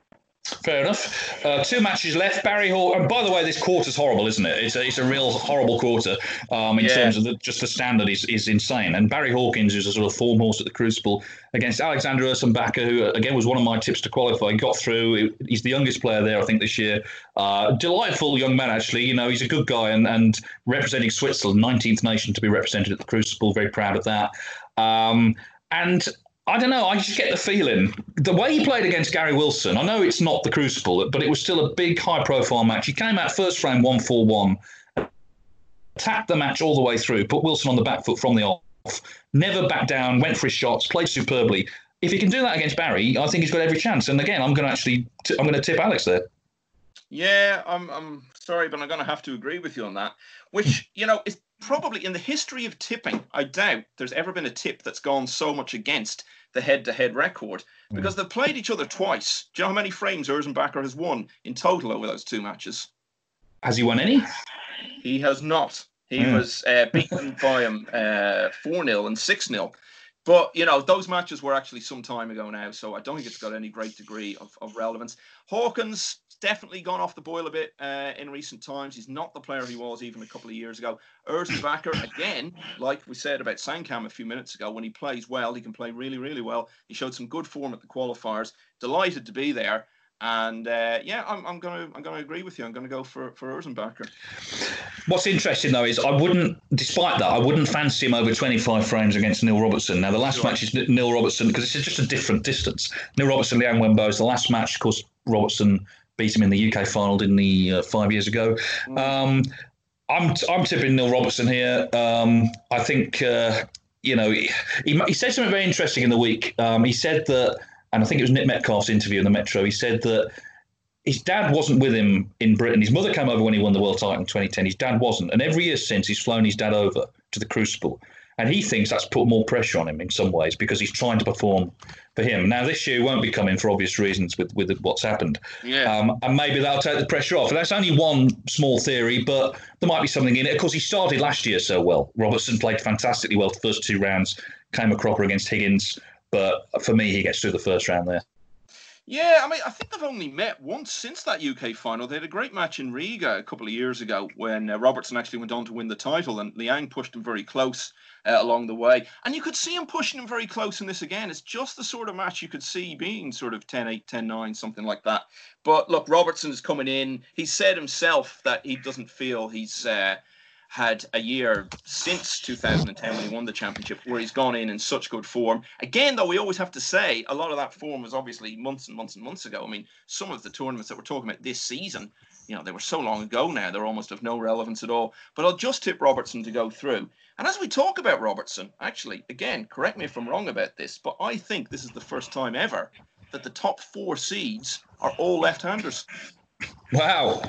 Fair enough. Uh, two matches left. Barry Hall. And by the way, this quarter's horrible, isn't it? It's a, it's a real horrible quarter um, in yeah. terms of the, just the standard is, is insane. And Barry Hawkins, who's a sort of form horse at the Crucible, against Alexander Ursenbacher, who again was one of my tips to qualify. Got through. He's the youngest player there, I think, this year. Uh, delightful young man, actually. You know, he's a good guy and, and representing Switzerland, 19th nation to be represented at the Crucible. Very proud of that. Um, and I don't know. I just get the feeling the way he played against Gary Wilson. I know it's not the Crucible, but it was still a big, high-profile match. He came out first frame one four one, tapped the match all the way through, put Wilson on the back foot from the off, never backed down, went for his shots, played superbly. If he can do that against Barry, I think he's got every chance. And again, I'm going to actually, t- I'm going to tip Alex there.
Yeah, I'm, I'm sorry, but I'm going to have to agree with you on that. Which you know is probably in the history of tipping. I doubt there's ever been a tip that's gone so much against the head-to-head record hmm. because they've played each other twice. Do you know how many frames Ursenbacher has won in total over those two matches?
Has he won any?
He has not. He mm. was uh, beaten by him uh, 4 0 and 6 0. But, you know, those matches were actually some time ago now, so I don't think it's got any great degree of, of relevance. Hawkins, definitely gone off the boil a bit uh, in recent times. He's not the player he was even a couple of years ago. Ursenbacher, again, like we said about Saengkham a few minutes ago, when he plays well, he can play really, really well. He showed some good form at the qualifiers. Delighted to be there. And uh, yeah, I'm, I'm going to I'm going to agree with you. I'm going to go for for Ursenbacher.
What's interesting though is I wouldn't, despite that, I wouldn't fancy him over 25 frames against Neil Robertson. Now the last sure. match is Neil Robertson because it's just a different distance. Neil Robertson, Liang Wenbo is the last match. Of course, Robertson beat him in the UK final, didn't he, uh, five years ago? Mm. Um, I'm I'm tipping Neil Robertson here. Um, I think uh, you know he, he, said something very interesting in the week. Um, he said that, and I think it was Nick Metcalfe's interview in the Metro. He said that his dad wasn't with him in Britain. His mother came over when he won the world title in 2010. His dad wasn't, and every year since he's flown his dad over to the Crucible. And he thinks that's put more pressure on him in some ways because he's trying to perform for him. Now, this year he won't be coming for obvious reasons with, with what's happened.
Yeah. Um,
and maybe that'll take the pressure off. And that's only one small theory, but there might be something in it. Of course, he started last year so well. Robertson played fantastically well the first two rounds, came a cropper against Higgins. But for me, he gets through the first round there.
Yeah, I mean, I think they've only met once since that UK final. They had a great match in Riga a couple of years ago when uh, Robertson actually went on to win the title, and Liang pushed him very close uh, along the way. And you could see him pushing him very close in this again. It's just the sort of match you could see being sort of 10 8, 10 9, something like that. But look, Robertson is coming in. He said himself that he doesn't feel he's. Uh, had a year since 2010 when he won the championship where he's gone in in such good form. Again, though, we always have to say a lot of that form was obviously months and months and months ago. I mean, some of the tournaments that we're talking about this season, you know, they were so long ago now, they're almost of no relevance at all. But I'll just tip Robertson to go through. And as we talk about Robertson, actually, again, correct me if I'm wrong about this, but I think this is the first time ever that the top four seeds are all left-handers.
Wow,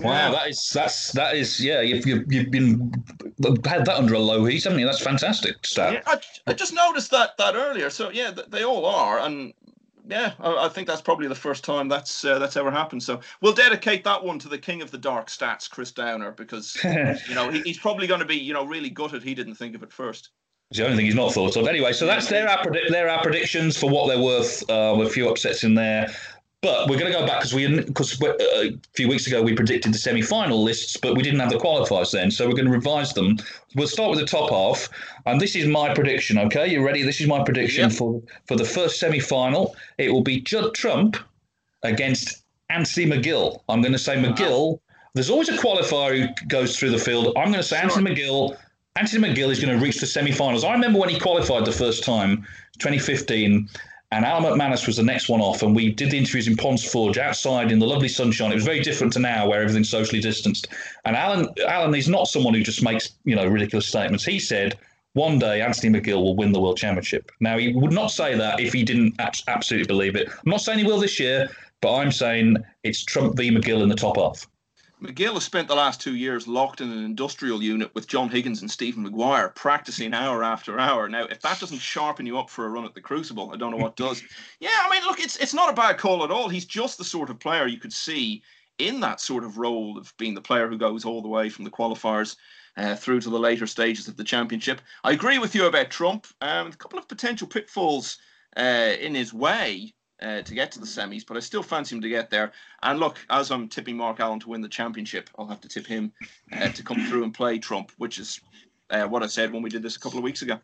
wow, that is that's that is yeah. You've, you've, you've been had that under a low heat, haven't you? That's fantastic stuff.
Yeah, I, I just noticed that that earlier. So yeah, they all are, and yeah, I, I think that's probably the first time that's uh, that's ever happened. So we'll dedicate that one to the king of the dark stats, Chris Downer, because you know he, he's probably going to be you know really gutted he didn't think of it first.
It's the only thing he's not thought of. Anyway, so that's their our, their our predictions for what they're worth. Uh, with a few upsets in there. But we're going to go back because we because uh, a few weeks ago we predicted the semi-final lists, but we didn't have the qualifiers then, so we're going to revise them. We'll start with the top half, and this is my prediction. Okay, you ready? This is my prediction yep. for for the first semi-final. It will be Judd Trump against Anthony McGill. I'm going to say McGill. Wow. There's always a qualifier who goes through the field. I'm going to say sure. Anthony McGill. Anthony McGill is going to reach the semi-finals. I remember when he qualified the first time, 2015 and Alan McManus was the next one off, and we did the interviews in Ponds Forge outside in the lovely sunshine. It was very different to now, where everything's socially distanced. And Alan, Alan is not someone who just makes you know ridiculous statements. He said one day Anthony McGill will win the world championship. Now he would not say that if he didn't absolutely believe it. I'm not saying he will this year, but I'm saying it's Trump v McGill in the top half.
McGill has spent the last two years locked in an industrial unit with John Higgins and Stephen Maguire, practicing hour after hour. Now, if that doesn't sharpen you up for a run at the Crucible, I don't know what does. Yeah, I mean, look, it's it's not a bad call at all. He's just the sort of player you could see in that sort of role of being the player who goes all the way from the qualifiers uh, through to the later stages of the championship. I agree with you about Trump. Um, a couple of potential pitfalls uh, in his way uh, to get to the semis, but I still fancy him to get there. And look, as I'm tipping Mark Allen to win the championship, I'll have to tip him uh, to come through and play Trump, which is uh, what I said when we did this a couple of weeks ago.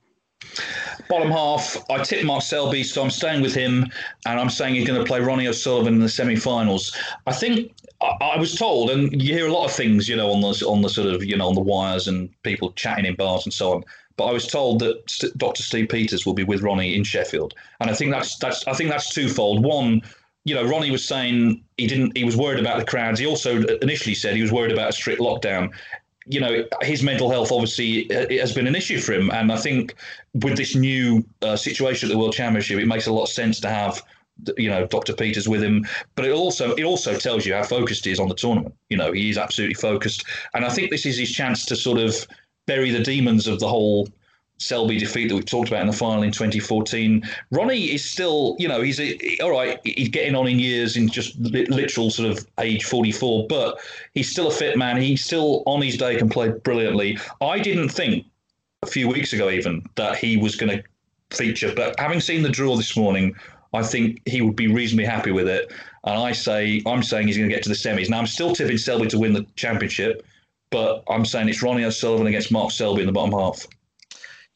Bottom half, I tipped Mark Selby, so I'm staying with him, and I'm saying he's going to play Ronnie O'Sullivan in the semi-finals. I think I, I, was told, and you hear a lot of things, you know, on the on the sort of you know on the wires and people chatting in bars and so on. But I was told that Dr. Steve Peters will be with Ronnie in Sheffield, and I think that's that's I think that's twofold. One, you know, Ronnie was saying he didn't he was worried about the crowds. He also initially said he was worried about a strict lockdown. You know, his mental health obviously uh, has been an issue for him, and I think with this new uh, situation at the World Championship, it makes a lot of sense to have you know Dr. Peters with him, but it also it also tells you how focused he is on the tournament. You know, he is absolutely focused, and I think this is his chance to sort of bury the demons of the whole Selby defeat that we've talked about in the final in 2014. Ronnie is still, you know, he's a, all right. He's getting on in years, in just literal sort of age 44, but he's still a fit man. He's still, on his day, can play brilliantly. I didn't think a few weeks ago even that he was going to feature, but having seen the draw this morning, I think he would be reasonably happy with it. And I say, I'm saying he's going to get to the semis. Now I'm still tipping Selby to win the championship but I'm saying it's Ronnie O'Sullivan against Mark Selby in the bottom half.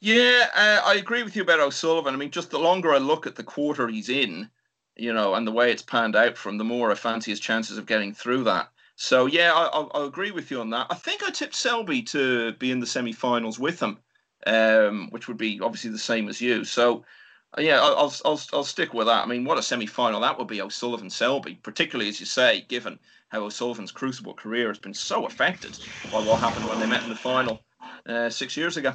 Yeah, uh, I agree with you about O'Sullivan. I mean, just the longer I look at the quarter he's in, you know, and the way it's panned out from, the more I fancy his chances of getting through that. So yeah, I, will I'll agree with you on that. I think I tipped Selby to be in the semi-finals with him, um, which would be obviously the same as you. So yeah, I'll, I'll I'll stick with that. I mean, what a semi-final that would be, O'Sullivan Selby, particularly as you say, given how O'Sullivan's crucible career has been so affected by what happened when they met in the final uh, six years ago.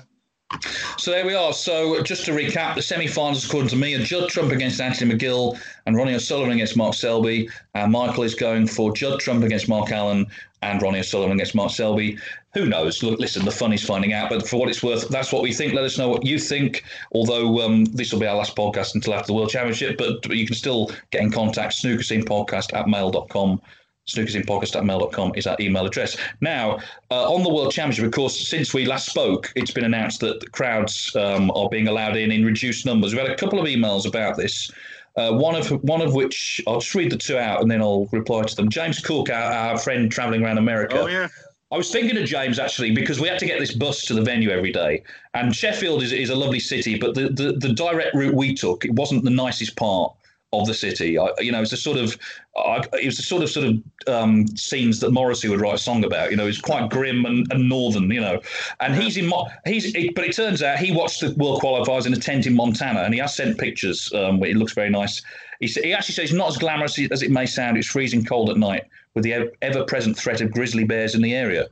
So there we are. So just to recap, the semi-finals, according to me, are Judd Trump against Anthony McGill and Ronnie O'Sullivan against Mark Selby. Uh, Michael is going for Judd Trump against Mark Allen and Ronnie O'Sullivan against Mark Selby. Who knows? Look, listen, the fun is finding out. But for what it's worth, that's what we think. Let us know what you think. Although um, this will be our last podcast until after the World Championship, but you can still get in contact. Snookerscenepodcast at mail.com snookerscenepodcast.mail.com is our email address. Now, uh, on the World Championship, of course, since we last spoke, it's been announced that the crowds um, are being allowed in in reduced numbers. We've had a couple of emails about this. Uh, one of one of which I'll just read the two out and then I'll reply to them. James Cook, our, our friend traveling around America.
Oh yeah.
I was thinking of James actually because we had to get this bus to the venue every day, and Sheffield is, is a lovely city, but the, the, the direct route we took it wasn't the nicest part of the city. I, you know, it's a sort of I, it was the sort of sort of um, scenes that Morrissey would write a song about. You know, it's quite grim and, and northern. You know, and he's in he's but it turns out he watched the World Qualifiers in a tent in Montana, and he has sent pictures. Um, it looks very nice. He, he actually says it's not as glamorous as it may sound. It's freezing cold at night with the ever-present threat of grizzly bears in the area.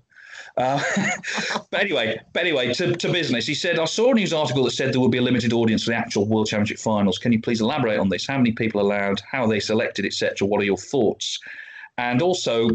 Uh, but anyway, but anyway, to, to business. He said, I saw a news article that said there would be a limited audience for the actual World Championship finals. Can you please elaborate on this? How many people allowed? How are they selected, etc.? What are your thoughts? And also,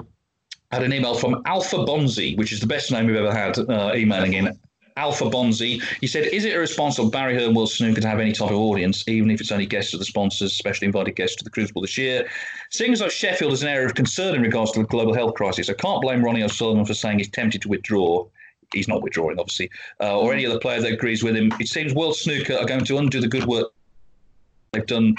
I had an email from Alpha Bonzi, which is the best name we've ever had, uh, emailing in. Alpha Bonzi. He said, Is it of Barry Hearn World Snooker to have any type of audience, even if it's only guests of the sponsors, especially invited guests to the Crucible this year? Seeing as though Sheffield is an area of concern in regards to the global health crisis, I can't blame Ronnie O'Sullivan for saying he's tempted to withdraw. He's not withdrawing, obviously, uh, or any other player that agrees with him. It seems World Snooker are going to undo the good work they've done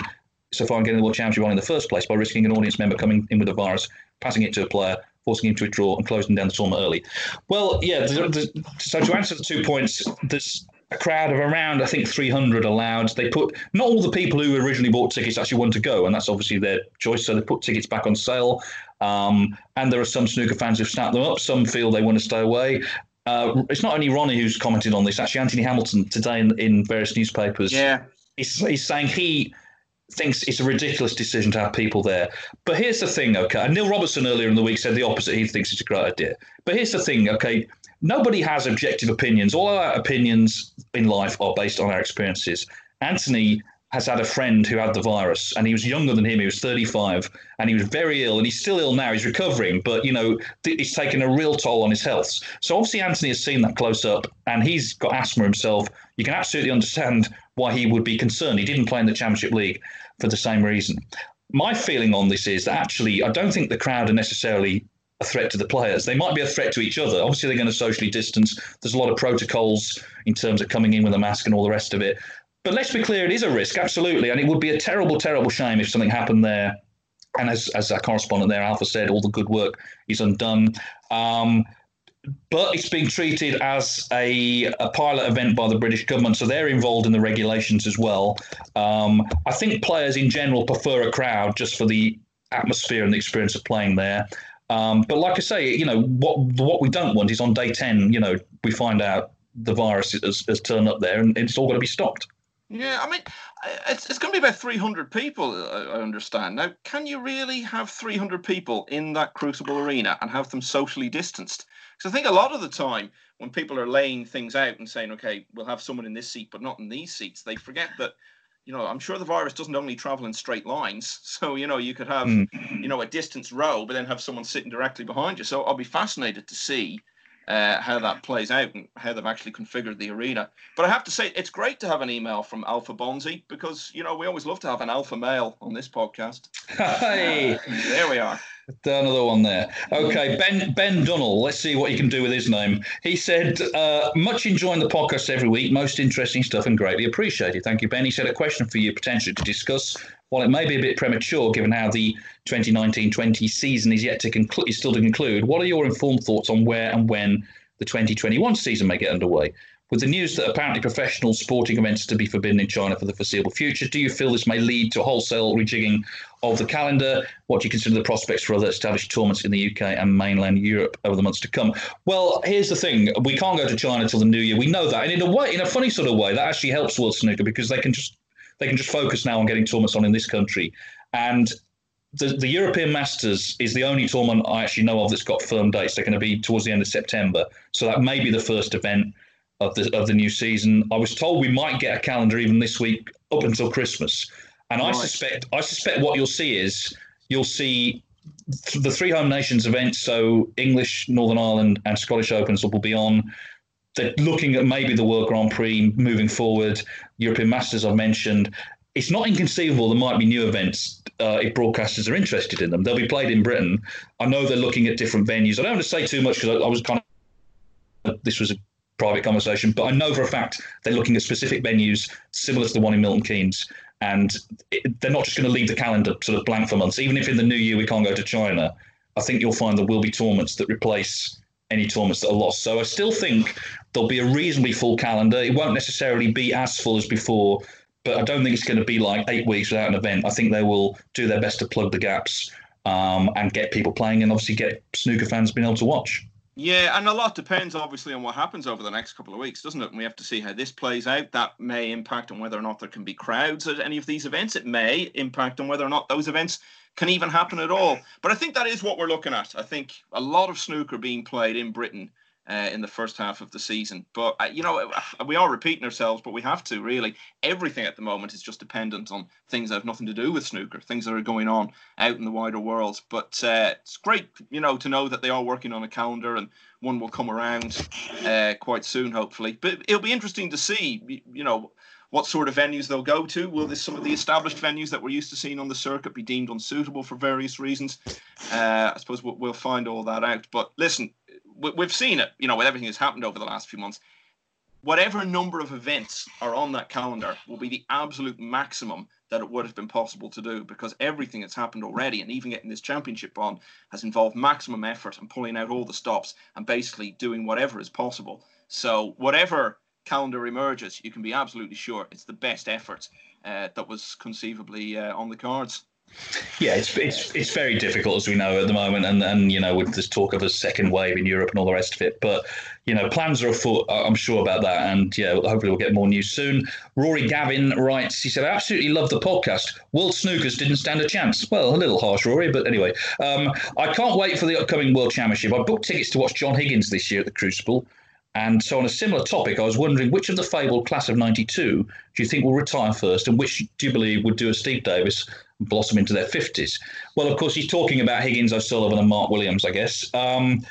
so far in getting the World Championship on in the first place by risking an audience member coming in with a virus, passing it to a player, forcing him to withdraw and closing down the tournament early. Well, yeah. so to answer the two points, there's a crowd of around I think 300 allowed. They put not all the people who originally bought tickets actually want to go, and that's obviously their choice. So they put tickets back on sale. Um, and there are some snooker fans who've snapped them up. Some feel they want to stay away. Uh, it's not only Ronnie who's commented on this. Actually, Anthony Hamilton today in, in various newspapers.
Yeah,
he's, he's saying he thinks it's a ridiculous decision to have people there. But here's the thing, okay? And Neil Robertson earlier in the week said the opposite. He thinks it's a great idea. But here's the thing, okay? Nobody has objective opinions. All our opinions in life are based on our experiences. Anthony has had a friend who had the virus and he was younger than him. He was 35 and he was very ill and he's still ill now. He's recovering, but you know, it's taken a real toll on his health. So obviously Anthony has seen that close up and he's got asthma himself. You can absolutely understand why he would be concerned. He didn't play in the Championship League for the same reason. My feeling on this is that actually I don't think the crowd are necessarily a threat to the players. They might be a threat to each other. Obviously, they're going to socially distance. There's a lot of protocols in terms of coming in with a mask and all the rest of it. but let's be clear, it is a risk, absolutely, and it would be a terrible, terrible shame if something happened there. And as as our correspondent there, Alpha said, all the good work is undone. Um, but it's being treated as a, a pilot event by the British government, so they're involved in the regulations as well. Um, I think players in general prefer a crowd just for the atmosphere and the experience of playing there. Um, but like I say, you know what what we don't want is on day ten, you know, we find out the virus has, has turned up there and it's all going to be stopped.
Yeah, I mean, it's, it's going to be about 300 people, I understand. Now, can you really have 300 people in that Crucible arena and have them socially distanced? Because I think a lot of the time when people are laying things out and saying, okay, we'll have someone in this seat, but not in these seats, they forget that you know, I'm sure the virus doesn't only travel in straight lines. So, you know, you could have, mm. you know, a distance row, but then have someone sitting directly behind you. So I'll be fascinated to see uh, how that plays out and how they've actually configured the arena. But I have to say, it's great to have an email from Alpha Bonzi because, you know, we always love to have an alpha male on this podcast.
Hey, uh,
there we are.
Another one there. Okay, Ben Ben Dunnell. Let's see what you can do with his name. He said, uh, "Much enjoying the podcast every week. Most interesting stuff and greatly appreciated. Thank you, Ben." He said, "A question for you potentially to discuss. While it may be a bit premature, given how the 2019-20 season is yet to conclude, is still to conclude, what are your informed thoughts on where and when the 2021 season may get underway? With the news that apparently professional sporting events are to be forbidden in China for the foreseeable future, do you feel this may lead to wholesale rejigging of the calendar? What do you consider the prospects for other established tournaments in the UK and mainland Europe over the months to come? Well, here's the thing: we can't go to China till the new year. We know that, and in a way, in a funny sort of way, that actually helps World Snooker because they can just they can just focus now on getting tournaments on in this country. And the, the European Masters is the only tournament I actually know of that's got firm dates. They're going to be towards the end of September, so that may be the first event of the of the new season. I was told we might get a calendar even this week up until Christmas, and I suspect I suspect what you'll see is you'll see the three home nations events. So English, Northern Ireland, and Scottish Opens will be on. They're looking at maybe the World Grand Prix moving forward. European Masters I've mentioned. It's not inconceivable there might be new events uh, if broadcasters are interested in them. They'll be played in Britain. I know they're looking at different venues. I don't want to say too much because I, I was kind of this was a private conversation, but I know for a fact they're looking at specific venues similar to the one in Milton Keynes. And it, they're not just going to leave the calendar sort of blank for months. Even if in the new year we can't go to China, I think you'll find there will be tournaments that replace any tournaments that are lost. So I still think there'll be a reasonably full calendar. It won't necessarily be as full as before, but I don't think it's going to be like eight weeks without an event. I think they will do their best to plug the gaps um, and get people playing and obviously get snooker fans being able to watch.
Yeah, and a lot depends obviously on what happens over the next couple of weeks, doesn't it? And we have to see how this plays out. That may impact on whether or not there can be crowds at any of these events. It may impact on whether or not those events can even happen at all. But I think that is what we're looking at. I think a lot of snooker being played in Britain uh, in the first half of the season. But uh, you know, uh, we are repeating ourselves, but we have to really. Everything at the moment is just dependent on things that have nothing to do with snooker, things that are going on out in the wider world. But uh, it's great, you know, to know that they are working on a calendar and one will come around uh, quite soon, hopefully. But it'll be interesting to see, you know. What sort of venues they'll go to? Will this some of the established venues that we're used to seeing on the circuit be deemed unsuitable for various reasons? Uh, I suppose we'll, we'll find all that out. But listen, we've seen it, you know, with everything that's happened over the last few months. Whatever number of events are on that calendar will be the absolute maximum that it would have been possible to do because everything that's happened already and even getting this championship on has involved maximum effort and pulling out all the stops and basically doing whatever is possible. So, whatever calendar emerges, you can be absolutely sure it's the best effort uh, that was conceivably uh, on the cards.
Yeah, it's, it's it's very difficult as we know at the moment, and and you know with this talk of a second wave in Europe and all the rest of it. But you know plans are afoot. I'm sure about that, and yeah, hopefully we'll get more news soon. Rory Gavin writes, he said, "I absolutely love the podcast. World Snookers didn't stand a chance. Well, a little harsh, Rory, but anyway, um, I can't wait for the upcoming World Championship. I booked tickets to watch John Higgins this year at the Crucible." And so, on a similar topic, I was wondering which of the fabled class of 92 do you think will retire first, and which do you believe would do a Steve Davis blossom into their 50s. Well, of course, he's talking about Higgins, O'Sullivan, and Mark Williams, I guess. Um,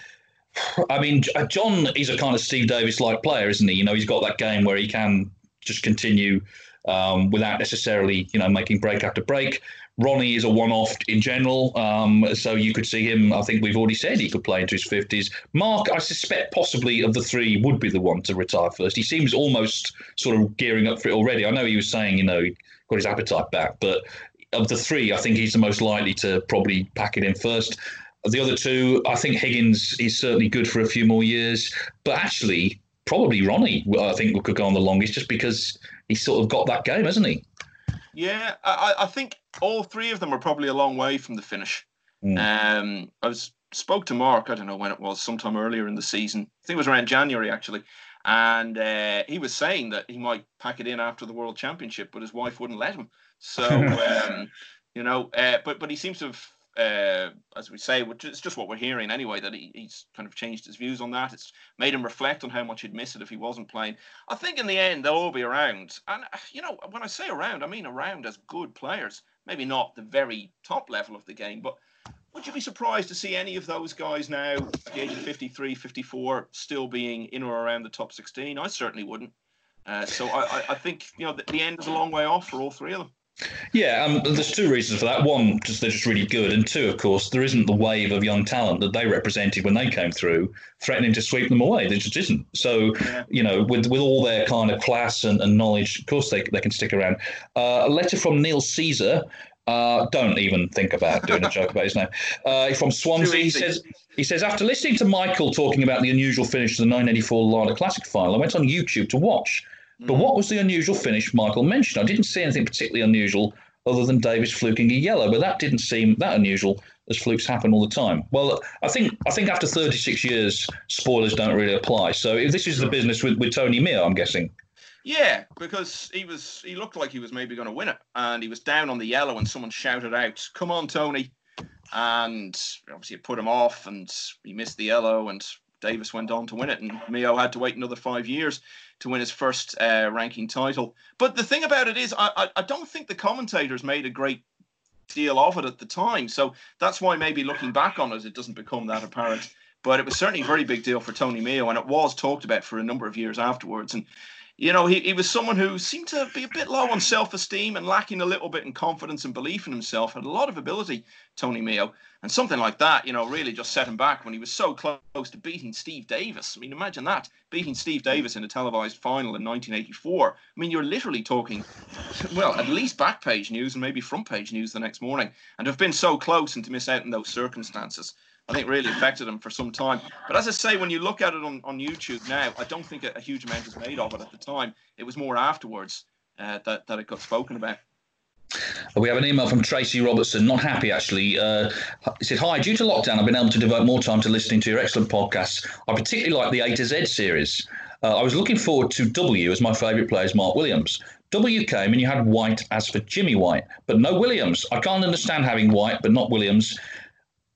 I mean, uh, John is a kind of Steve Davis like player, isn't he? You know, he's got that game where he can just continue um, without necessarily, you know, making break after break. Ronnie is a one-off in general, um, so you could see him. I think we've already said he could play into his fifties. Mark, I suspect possibly of the three would be the one to retire first. He seems almost sort of gearing up for it already. I know he was saying, you know, he got his appetite back, but of the three, I think he's the most likely to probably pack it in first. The other two, I think Higgins is certainly good for a few more years, but actually, probably Ronnie, I think could go on the longest just because he's sort of got that game, hasn't he?
Yeah, I, I think all three of them are probably a long way from the finish. Mm. Um, I was spoke to Mark. I don't know when it was, sometime earlier in the season. I think it was around January actually, and uh, he was saying that he might pack it in after the World Championship, but his wife wouldn't let him. So um, you know, uh, but but he seems to have uh, as we say, which is just what we're hearing anyway, that he, he's kind of changed his views on that. It's made him reflect on how much he'd miss it if he wasn't playing. I think in the end, they'll all be around. And, you know, when I say around, I mean around as good players. Maybe not the very top level of the game, but would you be surprised to see any of those guys now, at the age of 53, 54, still being in or around the top 16? I certainly wouldn't. Uh, so I, I think, you know, the, the end is a long way off for all three of them.
Yeah, um, there's two reasons for that. One, just they're just really good, and two, of course, there isn't the wave of young talent that they represented when they came through, threatening to sweep them away. There just isn't. So, yeah. you know, with with all their kind of class and, and knowledge, of course, they they can stick around. Uh, a letter from Neil Caesar. Uh, don't even think about doing a joke about his name. Uh, from Swansea, he says he says after listening to Michael talking about the unusual finish to the 984 Lada Classic final, I went on YouTube to watch. But mm. what was the unusual finish Michael mentioned? I didn't see anything particularly unusual other than Davis fluking a yellow, but that didn't seem that unusual as flukes happen all the time. Well, I think I think after 36 years, spoilers don't really apply. So if this is the business with, with Tony Meo, I'm guessing.
Yeah, because he was he looked like he was maybe going to win it, and he was down on the yellow, and someone shouted out, "Come on, Tony!" And obviously it put him off, and he missed the yellow, and Davis went on to win it, and Meo had to wait another five years to win his first uh, ranking title. But the thing about it is, I, I, I don't think the commentators made a great deal of it at the time. So that's why maybe looking back on it, it doesn't become that apparent. But it was certainly a very big deal for Tony Meo, and it was talked about for a number of years afterwards. And you know, he, he was someone who seemed to be a bit low on self esteem and lacking a little bit in confidence and belief in himself. Had a lot of ability, Tony Meo. And something like that, you know, really just set him back when he was so close to beating Steve Davis. I mean, imagine that beating Steve Davis in a televised final in 1984. I mean, you're literally talking, well, at least back page news and maybe front page news the next morning. And to have been so close and to miss out in those circumstances I think really affected him for some time. But as I say, when you look at it on, on YouTube now, I don't think a, a huge amount is made of it at the time. It was more afterwards uh, that, that it got spoken about.
We have an email from Tracy Robertson, not happy actually. Uh, he said, Hi, due to lockdown, I've been able to devote more time to listening to your excellent podcasts. I particularly like the A to Z series. Uh, I was looking forward to W as my favourite player is Mark Williams. W came and you had White as for Jimmy White, but no Williams. I can't understand having White but not Williams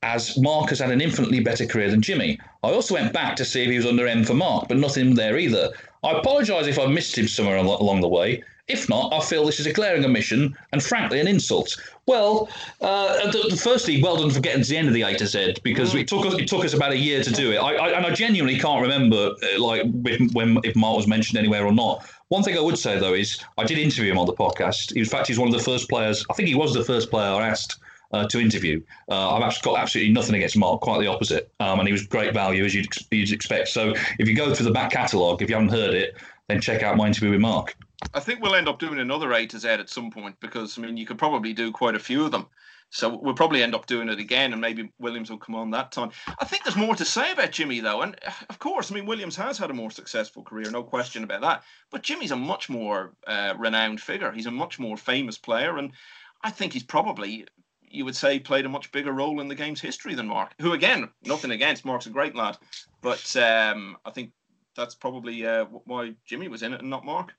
as Mark has had an infinitely better career than Jimmy. I also went back to see if he was under M for Mark, but nothing there either. I apologise if I missed him somewhere along the way. If not, I feel this is a glaring omission and frankly an insult. Well, uh, th- firstly, well done for getting to the end of the A to Z because it took us it took us about a year to do it. I, I and I genuinely can't remember uh, like if, when if Mark was mentioned anywhere or not. One thing I would say though is I did interview him on the podcast. In fact, he's one of the first players. I think he was the first player I asked uh, to interview. Uh, I've actually got absolutely nothing against Mark, quite the opposite. Um, and he was great value as you'd, you'd expect. So if you go through the back catalogue, if you haven't heard it, then check out my interview with Mark.
I think we'll end up doing another A to Z at some point because I mean you could probably do quite a few of them. So we'll probably end up doing it again, and maybe Williams will come on that time. I think there's more to say about Jimmy though, and of course, I mean Williams has had a more successful career, no question about that. But Jimmy's a much more uh, renowned figure. He's a much more famous player, and I think he's probably you would say played a much bigger role in the game's history than Mark, who again, nothing against, Mark's a great lad, but um, I think that's probably uh, why Jimmy was in it and not Mark.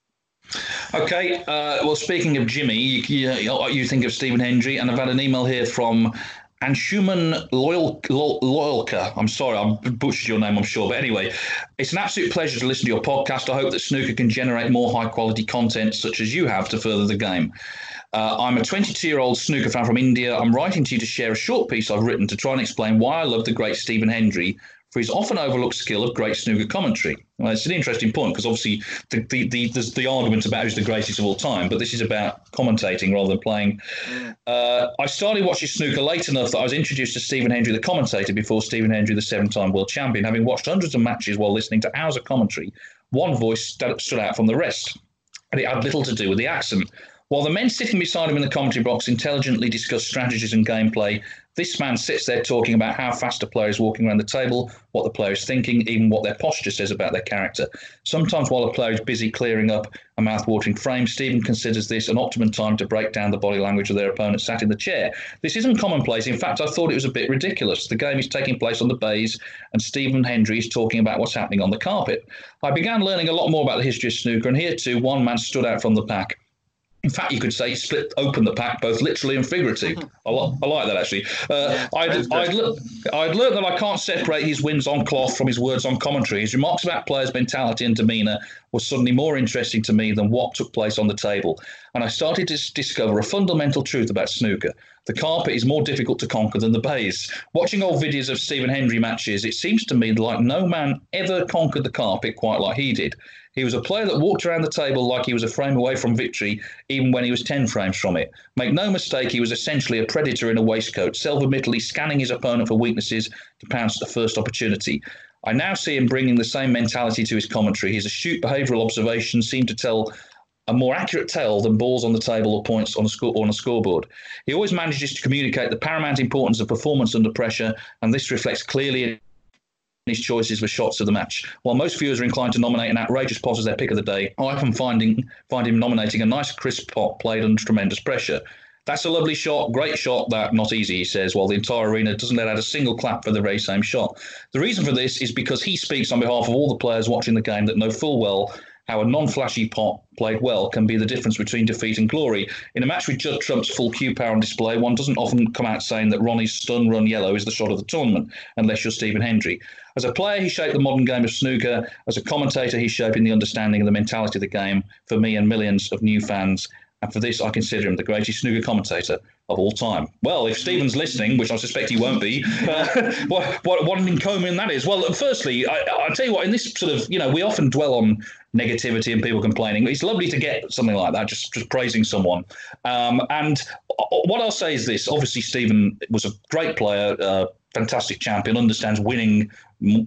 Okay, uh, well, speaking of Jimmy, you, you, you, think of Stephen Hendry, and I've had an email here from Anshuman Loyal, Loyalka. I'm sorry, I butchered your name, I'm sure. But anyway, it's an absolute pleasure to listen to your podcast. I hope that Snooker can generate more high quality content such as you have to further the game. Uh, I'm a 22 year old snooker fan from India. I'm writing to you to share a short piece I've written to try and explain why I love the great Stephen Hendry for his often overlooked skill of great snooker commentary. Well, it's an interesting point because obviously the, the, the, the argument about who's the greatest of all time, but this is about commentating rather than playing. Uh, I started watching snooker late enough that I was introduced to Stephen Hendry, the commentator, before Stephen Hendry, the seven time world champion, having watched hundreds of matches while listening to hours of commentary. One voice stood out from the rest, and it had little to do with the accent. While the men sitting beside him in the commentary box intelligently discuss strategies and gameplay, this man sits there talking about how fast a player is walking around the table, what the player is thinking, even what their posture says about their character. Sometimes, while a player is busy clearing up a mouth-watering frame, Stephen considers this an optimum time to break down the body language of their opponent sat in the chair. This isn't commonplace. In fact, I thought it was a bit ridiculous. The game is taking place on the baize, and Stephen Hendry is talking about what's happening on the carpet. I began learning a lot more about the history of snooker, and here too, one man stood out from the pack. In fact, you could say split open the pack, both literally and figuratively. I, li- I like that actually. Uh, I'd, I'd, le- I'd learned that I can't separate his wins on cloth from his words on commentary. His remarks about players' mentality and demeanour were suddenly more interesting to me than what took place on the table. And I started to discover a fundamental truth about snooker. The carpet is more difficult to conquer than the baize. Watching old videos of Stephen Hendry matches, it seems to me like no man ever conquered the carpet quite like he did. He was a player that walked around the table like he was a frame away from victory, even when he was 10 frames from it. Make no mistake, he was essentially a predator in a waistcoat, self admittedly scanning his opponent for weaknesses to pounce at the first opportunity. I now see him bringing the same mentality to his commentary. His astute behavioural observations seem to tell a more accurate tale than balls on the table or points on a, score, on a scoreboard. He always manages to communicate the paramount importance of performance under pressure, and this reflects clearly in his choices for shots of the match. While most viewers are inclined to nominate an outrageous pot as their pick of the day, I often finding, find him nominating a nice crisp pot played under tremendous pressure. That's a lovely shot, great shot, that not easy, he says, while the entire arena doesn't let out a single clap for the very same shot. The reason for this is because he speaks on behalf of all the players watching the game that know full well how a non-flashy pot played well can be the difference between defeat and glory. In a match with Judd Trump's full cue power on display, one doesn't often come out saying that Ronnie's stun run yellow is the shot of the tournament, unless you're Stephen Hendry. As a player, he shaped the modern game of snooker. As a commentator, he's shaping the understanding of the mentality of the game for me and millions of new fans. And for this, I consider him the greatest snooker commentator of all time. Well, if Stephen's listening, which I suspect he won't be, uh, what, what, what an encomium that is. Well, firstly, I, I'll tell you what, in this sort of, you know, we often dwell on negativity and people complaining. It's lovely to get something like that, just, just praising someone. Um, and what I'll say is this obviously, Stephen was a great player, uh, fantastic champion, understands winning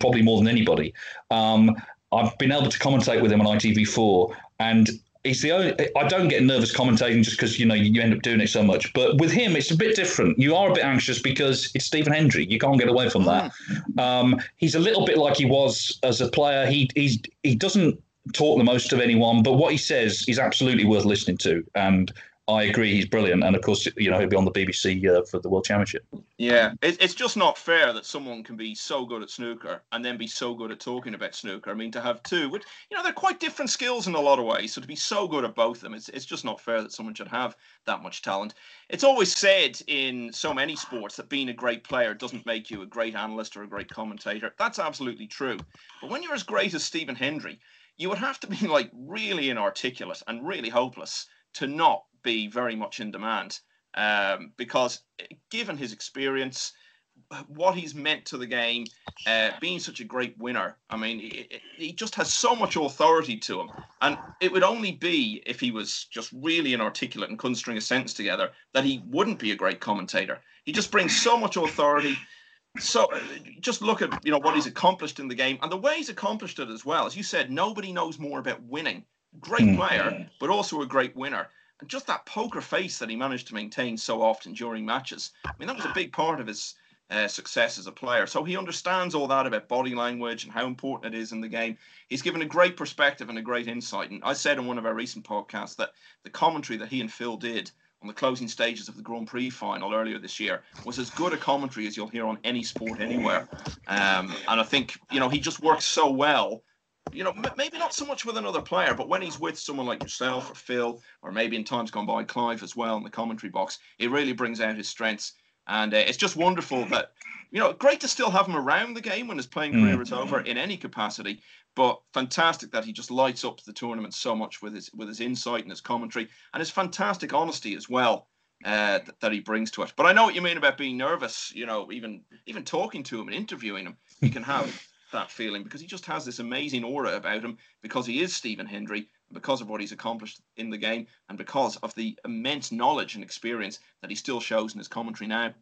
probably more than anybody. Um, I've been able to commentate with him on ITV4, and he's the only. I don't get nervous commentating just because you know you end up doing it so much. But with him, it's a bit different. You are a bit anxious because it's Stephen Hendry. You can't get away from that. Mm. Um, he's a little bit like he was as a player. He he's he doesn't talk the most of anyone, but what he says is absolutely worth listening to. And I agree, he's brilliant, and of course, you know, he'll be on the BBC uh, for the World Championship.
Yeah, it's just not fair that someone can be so good at snooker and then be so good at talking about snooker. I mean, to have two, which you know, they're quite different skills in a lot of ways. So to be so good at both of them, it's it's just not fair that someone should have that much talent. It's always said in so many sports that being a great player doesn't make you a great analyst or a great commentator. That's absolutely true. But when you're as great as Stephen Hendry, you would have to be like really inarticulate and really hopeless to not be very much in demand um, because given his experience, what he's meant to the game, uh, being such a great winner, I mean, he, he, just has so much authority to him. And it would only be if he was just really inarticulate and couldn't string a sentence together that he wouldn't be a great commentator. He just brings so much authority. So just look at you know what he's accomplished in the game and the way he's accomplished it as well. As you said, nobody knows more about winning. Great hmm. player, but also a great winner. And just that poker face that he managed to maintain so often during matches. I mean, that was a big part of his uh, success as a player. So he understands all that about body language and how important it is in the game. He's given a great perspective and a great insight. And I said in one of our recent podcasts that the commentary that he and Phil did on the closing stages of the Grand Prix final earlier this year was as good a commentary as you'll hear on any sport anywhere. Um, and I think, you know, he just works so well you know, maybe not so much with another player, but when he's with someone like yourself or Phil, or maybe in times gone by Clive as well in the commentary box, it really brings out his strengths. And uh, it's just wonderful that, you know, great to still have him around the game when his playing career mm. is over in any capacity. But fantastic that he just lights up the tournament so much with his with his insight and his commentary and his fantastic honesty as well uh, that, that he brings to it. But I know what you mean about being nervous. You know, even even talking to him and interviewing him, you can have that feeling because he just has this amazing aura about him because he is Stephen Hendry, because of what he's accomplished in the game, and because of the immense knowledge and experience that he still shows in his commentary now.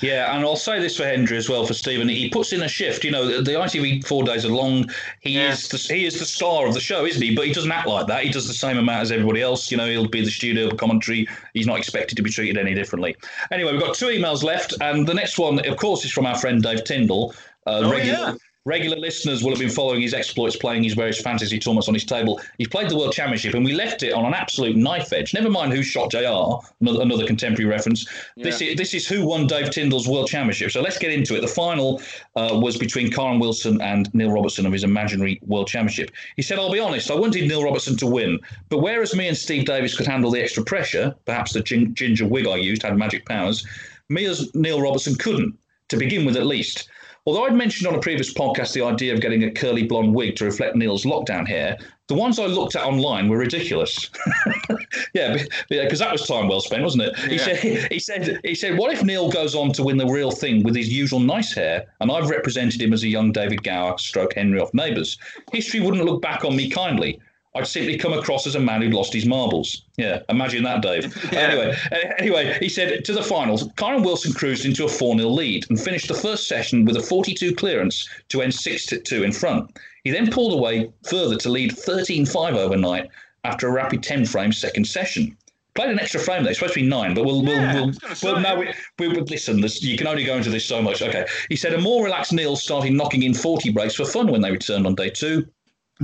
Yeah, and I'll say this for Hendry as well for Stephen. He puts in a shift. You know, the, the ITV four days are long. He yeah. is the, he is the star of the show, isn't he? But he doesn't act like that. He does the same amount as everybody else. You know, he'll be the studio commentary. He's not expected to be treated any differently. Anyway, we've got two emails left, and the next one, of course, is from our friend Dave Tyndall. Uh, oh, regular, yeah. Regular listeners will have been following his exploits playing his various fantasy tournaments on his table. He's played the World Championship and we left it on an absolute knife edge. Never mind who shot JR, another, another contemporary reference. Yeah. This, is, this is who won Dave Tyndall's World Championship. So let's get into it. The final uh, was between Kyren Wilson and Neil Robertson of his imaginary World Championship. He said, I'll be honest, I wanted Neil Robertson to win, but whereas me and Steve Davis could handle the extra pressure, perhaps the gin- ginger wig I used had magic powers, me as Neil Robertson couldn't, to begin with at least. Although I'd mentioned on a previous podcast the idea of getting a curly blonde wig to reflect Neil's lockdown hair, the ones I looked at online were ridiculous. yeah, because that was time well spent, wasn't it? Yeah. He said, he said, he said, what if Neil goes on to win the real thing with his usual nice hair, and I've represented him as a young David Gower, stroke Henry off Neighbours? History wouldn't look back on me kindly. I'd simply come across as a man who'd lost his marbles. Yeah, imagine that, Dave. yeah. Anyway, eh, anyway, he said to the finals, Kyren Wilson cruised into a 4 0 lead and finished the first session with a 42 clearance to end 6 2 in front. He then pulled away further to lead 13 5 overnight after a rapid 10 frame second session. Played an extra frame there. It's supposed to be nine, but we'll yeah, we'll, we'll, well no, we, we, we listen. This, you can only go into this so much. Okay, he said a more relaxed Neil started knocking in 40 breaks for fun when they returned on day two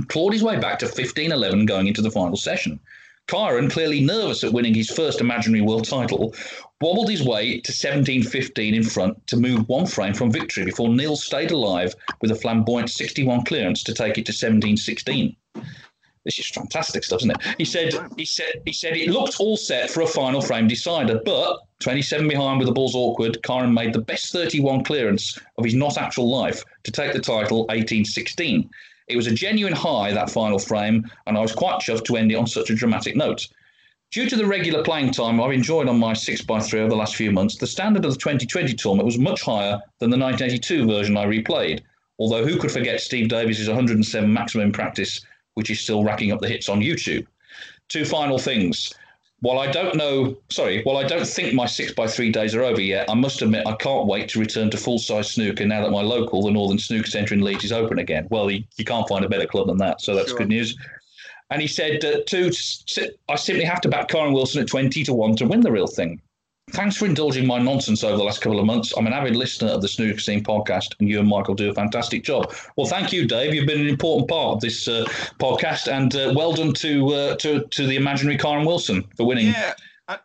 clawed his way back to 15 11 going into the final session. Kyren, clearly nervous at winning his first imaginary world title, wobbled his way to 17 15 in front to move one frame from victory before Neil stayed alive with a flamboyant 61 clearance to take it to 17 16. This is fantastic stuff, isn't it? He said he said he said it looked all set for a final frame decider, but 27 behind with the balls awkward, Kyren made the best 31 clearance of his not actual life to take the title 18 16. It was a genuine high, that final frame, and I was quite chuffed to end it on such a dramatic note. Due to the regular playing time I've enjoyed on my 6x3 over the last few months, the standard of the 2020 tournament was much higher than the 1982 version I replayed. Although, who could forget Steve Davis's 107 maximum practice, which is still racking up the hits on YouTube? Two final things. While I don't know, sorry, while I don't think my six by three days are over yet, I must admit I can't wait to return to full size snooker now that my local, the Northern Snooker Centre in Leeds, is open again. Well, you, you can't find a better club than that, so that's sure. good news. And he said, uh, two, I simply have to back Kyren Wilson at 20 to 1 to win the real thing. Thanks for indulging my nonsense over the last couple of months. I'm an avid listener of the Snooker Scene podcast, and you and Michael do a fantastic job. Well, thank you, Dave. You've been an important part of this uh, podcast, and uh, well done to uh, to to the imaginary Kyren Wilson for winning.
Yeah.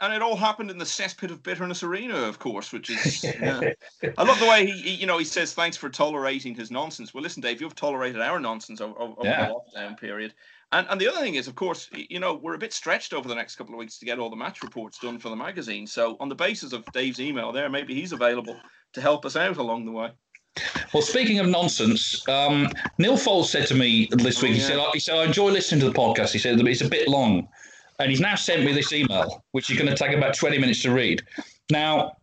And it all happened in the cesspit of bitterness arena, of course, which is. Yeah. I love the way he, he, you know, he says thanks for tolerating his nonsense. Well, listen, Dave, you've tolerated our nonsense over, over yeah. the lockdown period, and, and the other thing is, of course, you know, we're a bit stretched over the next couple of weeks to get all the match reports done for the magazine. So, on the basis of Dave's email there, maybe he's available to help us out along the way.
Well, speaking of nonsense, um, Neal Foulds said to me this week, oh, yeah. he, said, he said, I enjoy listening to the podcast. He said, it's a bit long. And he's now sent me this email, which is going to take about 20 minutes to read. Now,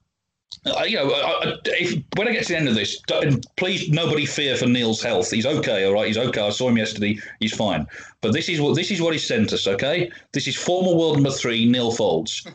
uh, you know, uh, if, when I get to the end of this, please nobody fear for Neal's health. He's okay, all right. He's okay. I saw him yesterday. He's fine. But this is what this is what he sent us. Okay, this is former world number three, Neal Foulds.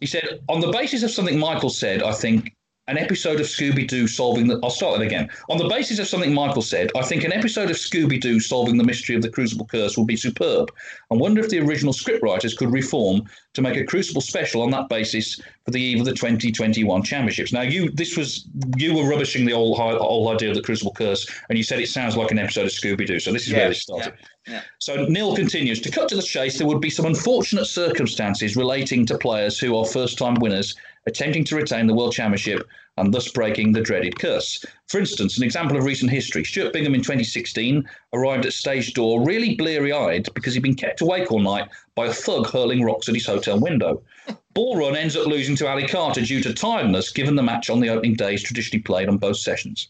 He said, on the basis of something Michael said, I think an episode of Scooby Doo solving the. I'll start it again. On the basis of something Michael said, I think an episode of Scooby Doo solving the mystery of the Crucible Curse would be superb. I wonder if the original scriptwriters could reform to make a Crucible special on that basis for the eve of the 2021 championships. Now, you this was you were rubbishing the old old idea of the Crucible Curse, and you said it sounds like an episode of Scooby Doo. So this is yeah, where this started. Yeah, yeah. So Neal continues to cut to the chase. There would be some unfortunate circumstances relating to players who are first-time winners attempting to retain the World Championship and thus breaking the dreaded curse. For instance, an example of recent history Stuart Bingham in 2016 arrived at stage door really bleary eyed because he'd been kept awake all night by a thug hurling rocks at his hotel window. Ball Run ends up losing to Ali Carter due to tiredness, given the match on the opening day is traditionally played on both sessions.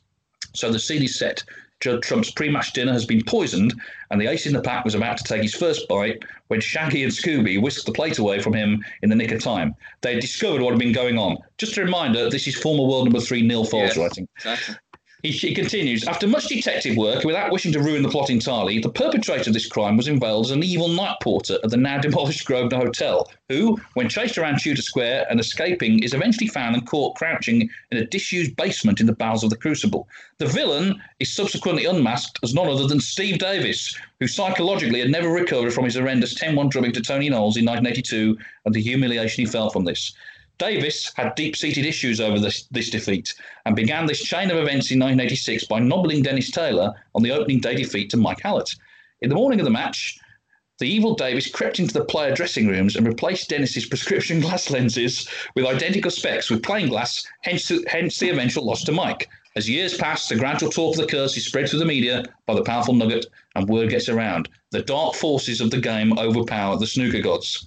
So the scene is set Judd Trump's pre-match dinner has been poisoned, and the ace in the pack was about to take his first bite when Shaggy and Scooby whisked the plate away from him in the nick of time. They had discovered what had been going on. Just a reminder, this is former world number three Neal Foulds yes, writing. Exactly. He, he, continues After much detective work, without wishing to ruin the plot entirely, the perpetrator of this crime was unveiled as an evil night porter at the now demolished Grosvenor Hotel, who, when chased around Tudor Square and escaping, is eventually found and caught crouching in a disused basement in the bowels of the Crucible. The villain is subsequently unmasked as none other than Steve Davis, who psychologically had never recovered from his horrendous 10 1 drubbing to Tony Knowles in 1982 and the humiliation he felt from this. Davis had deep seated issues over this, this defeat and began this chain of events in 1986 by nobbling Dennis Taylor on the opening day defeat to Mike Hallett. In the morning of the match, the evil Davis crept into the player dressing rooms and replaced Dennis's prescription glass lenses with identical specs with plain glass, hence, hence the eventual loss to Mike. As years pass, the gradual talk of the curse is spread through the media by the powerful nugget, and word gets around. The dark forces of the game overpower the snooker gods.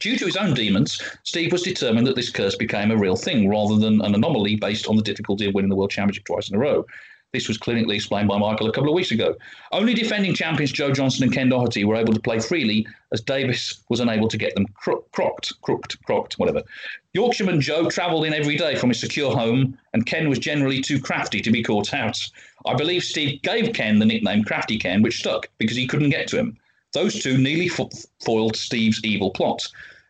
Due to his own demons, Steve was determined that this curse became a real thing rather than an anomaly based on the difficulty of winning the World Championship twice in a row. This was clinically explained by Michael a couple of weeks ago. Only defending champions Joe Johnson and Ken Doherty were able to play freely, as Davis was unable to get them cro- crocked, crooked, crocked, whatever. Yorkshireman Joe travelled in every day from his secure home, and Ken was generally too crafty to be caught out. I believe Steve gave Ken the nickname Crafty Ken, which stuck because he couldn't get to him. Those two nearly fo- foiled Steve's evil plot.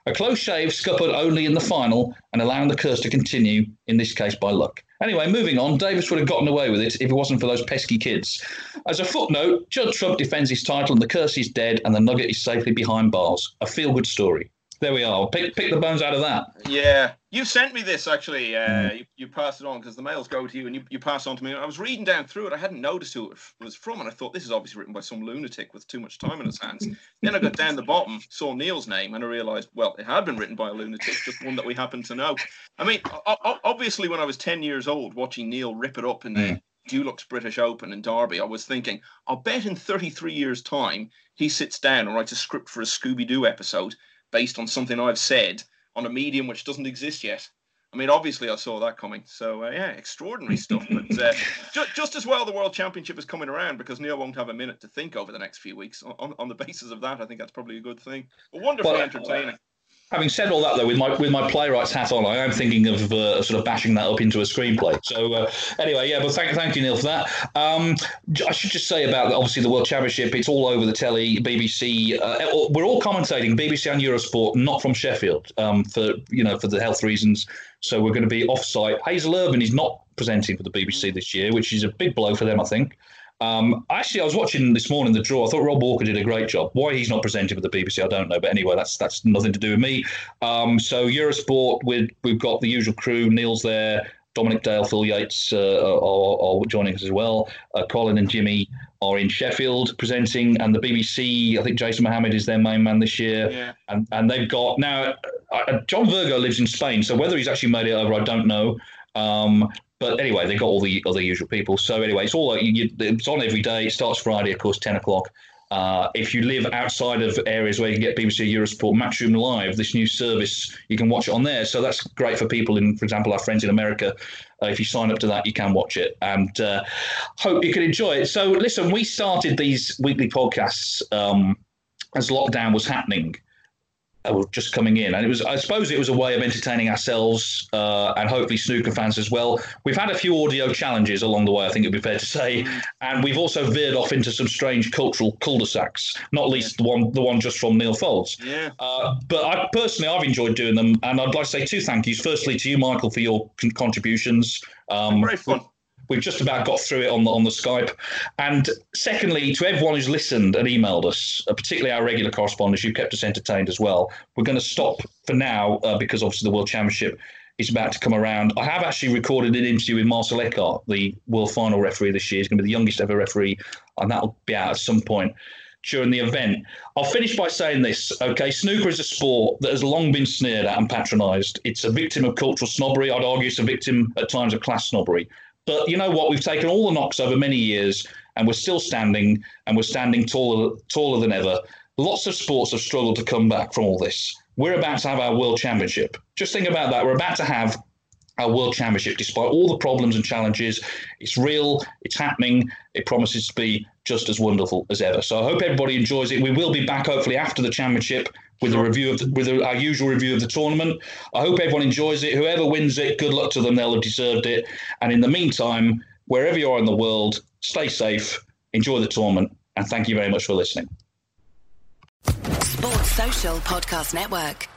A close shave scuppered only in the final and allowing the curse to continue, in this case by luck. Anyway, moving on, Davis would have gotten away with it if it wasn't for those pesky kids. As a footnote, Judd Trump defends his title and the curse is dead and the nugget is safely behind bars. A feel good story there we are. Pick pick the bones out of that.
Yeah, you sent me this actually. Uh, mm. you, you passed it on because the mails go to you, and you, you pass on to me. I was reading down through it. I hadn't noticed who it was from, and I thought this is obviously written by some lunatic with too much time in his hands. then I got down the bottom, saw Neal's name, and I realised, well, it had been written by a lunatic, just one that we happen to know. I mean, obviously, when I was ten years old, watching Neal rip it up in the mm. Dulux British Open in Derby, I was thinking, I'll bet in 33 years' time he sits down and writes a script for a Scooby Doo episode based on something I've said on a medium which doesn't exist yet. I mean, obviously, I saw that coming. So, uh, yeah, extraordinary stuff. But uh, ju- just as well, the World Championship is coming around because Neal won't have a minute to think over the next few weeks. On, on the basis of that, I think that's probably a good thing. But wonderfully well, entertaining.
Having said all that, though, with my with my playwright's hat on, I am thinking of uh, sort of bashing that up into a screenplay. So uh, anyway, yeah, but thank thank you, Neal, for that. Um, I should just say about obviously the World Championship. It's all over the telly, BBC. Uh, we're all commentating BBC and Eurosport, not from Sheffield, um, for you know for the health reasons. So we're going to be off-site. Hazel Irvine is not presenting for the BBC this year, which is a big blow for them, I think. Um, actually, I was watching this morning the draw. I thought Rob Walker did a great job. Why he's not presenting with the BBC, I don't know. But anyway, that's that's nothing to do with me. Um, so Eurosport, we've we've got the usual crew. Neal's there. Dominic Dale, Phil Yates uh, are, are, joining us as well. Uh, Colin and Jimmy are in Sheffield presenting, and the BBC. I think Jason Mohammad is their main man this year, yeah. and and they've got now. Uh, John Virgo lives in Spain, so whether he's actually made it over, I don't know. Um, but anyway, they've got all the other usual people. So anyway, it's all you, it's on every day. It starts Friday, of course, ten o'clock. Uh, if you live outside of areas where you can get BBC Eurosport Matchroom Live, this new service, you can watch it on there. So that's great for people in, for example, our friends in America. Uh, if you sign up to that, you can watch it and uh, hope you can enjoy it. So listen, we started these weekly podcasts um, as lockdown was happening were just coming in, and it was I suppose it was a way of entertaining ourselves uh, and hopefully snooker fans as well. We've had a few audio challenges along the way, I think it'd be fair to say, mm. and we've also veered off into some strange cultural cul-de-sacs. Not least the one the one just from Neal Foulds.
Yeah. Uh,
but I personally I've enjoyed doing them, and I'd like to say two thank yous. Firstly to you, Michael, for your con- contributions.
Um, Very fun
We've just about got through it on the on the Skype. And secondly, to everyone who's listened and emailed us, uh, particularly our regular correspondents, you've kept us entertained as well. We're going to stop for now uh, because obviously the World Championship is about to come around. I have actually recorded an interview with Marcel Eckardt, the world final referee this year. He's going to be the youngest ever referee, and that'll be out at some point during the event. I'll finish by saying this. Okay, snooker is a sport that has long been sneered at and patronised. It's a victim of cultural snobbery. I'd argue it's a victim at times of class snobbery. But you know what? We've taken all the knocks over many years, and we're still standing, and we're standing taller, taller than ever. Lots of sports have struggled to come back from all this. We're about to have our world championship. Just think about that. We're about to have our world championship, despite all the problems and challenges. It's real. It's happening. It promises to be just as wonderful as ever. So I hope everybody enjoys it. We will be back hopefully after the championship with a review of the, with a, our usual review of the tournament. I hope everyone enjoys it. Whoever wins it, good luck to them. They'll have deserved it. And in the meantime, wherever you are in the world, stay safe, enjoy the tournament, and thank you very much for listening.
Sports Social Podcast Network.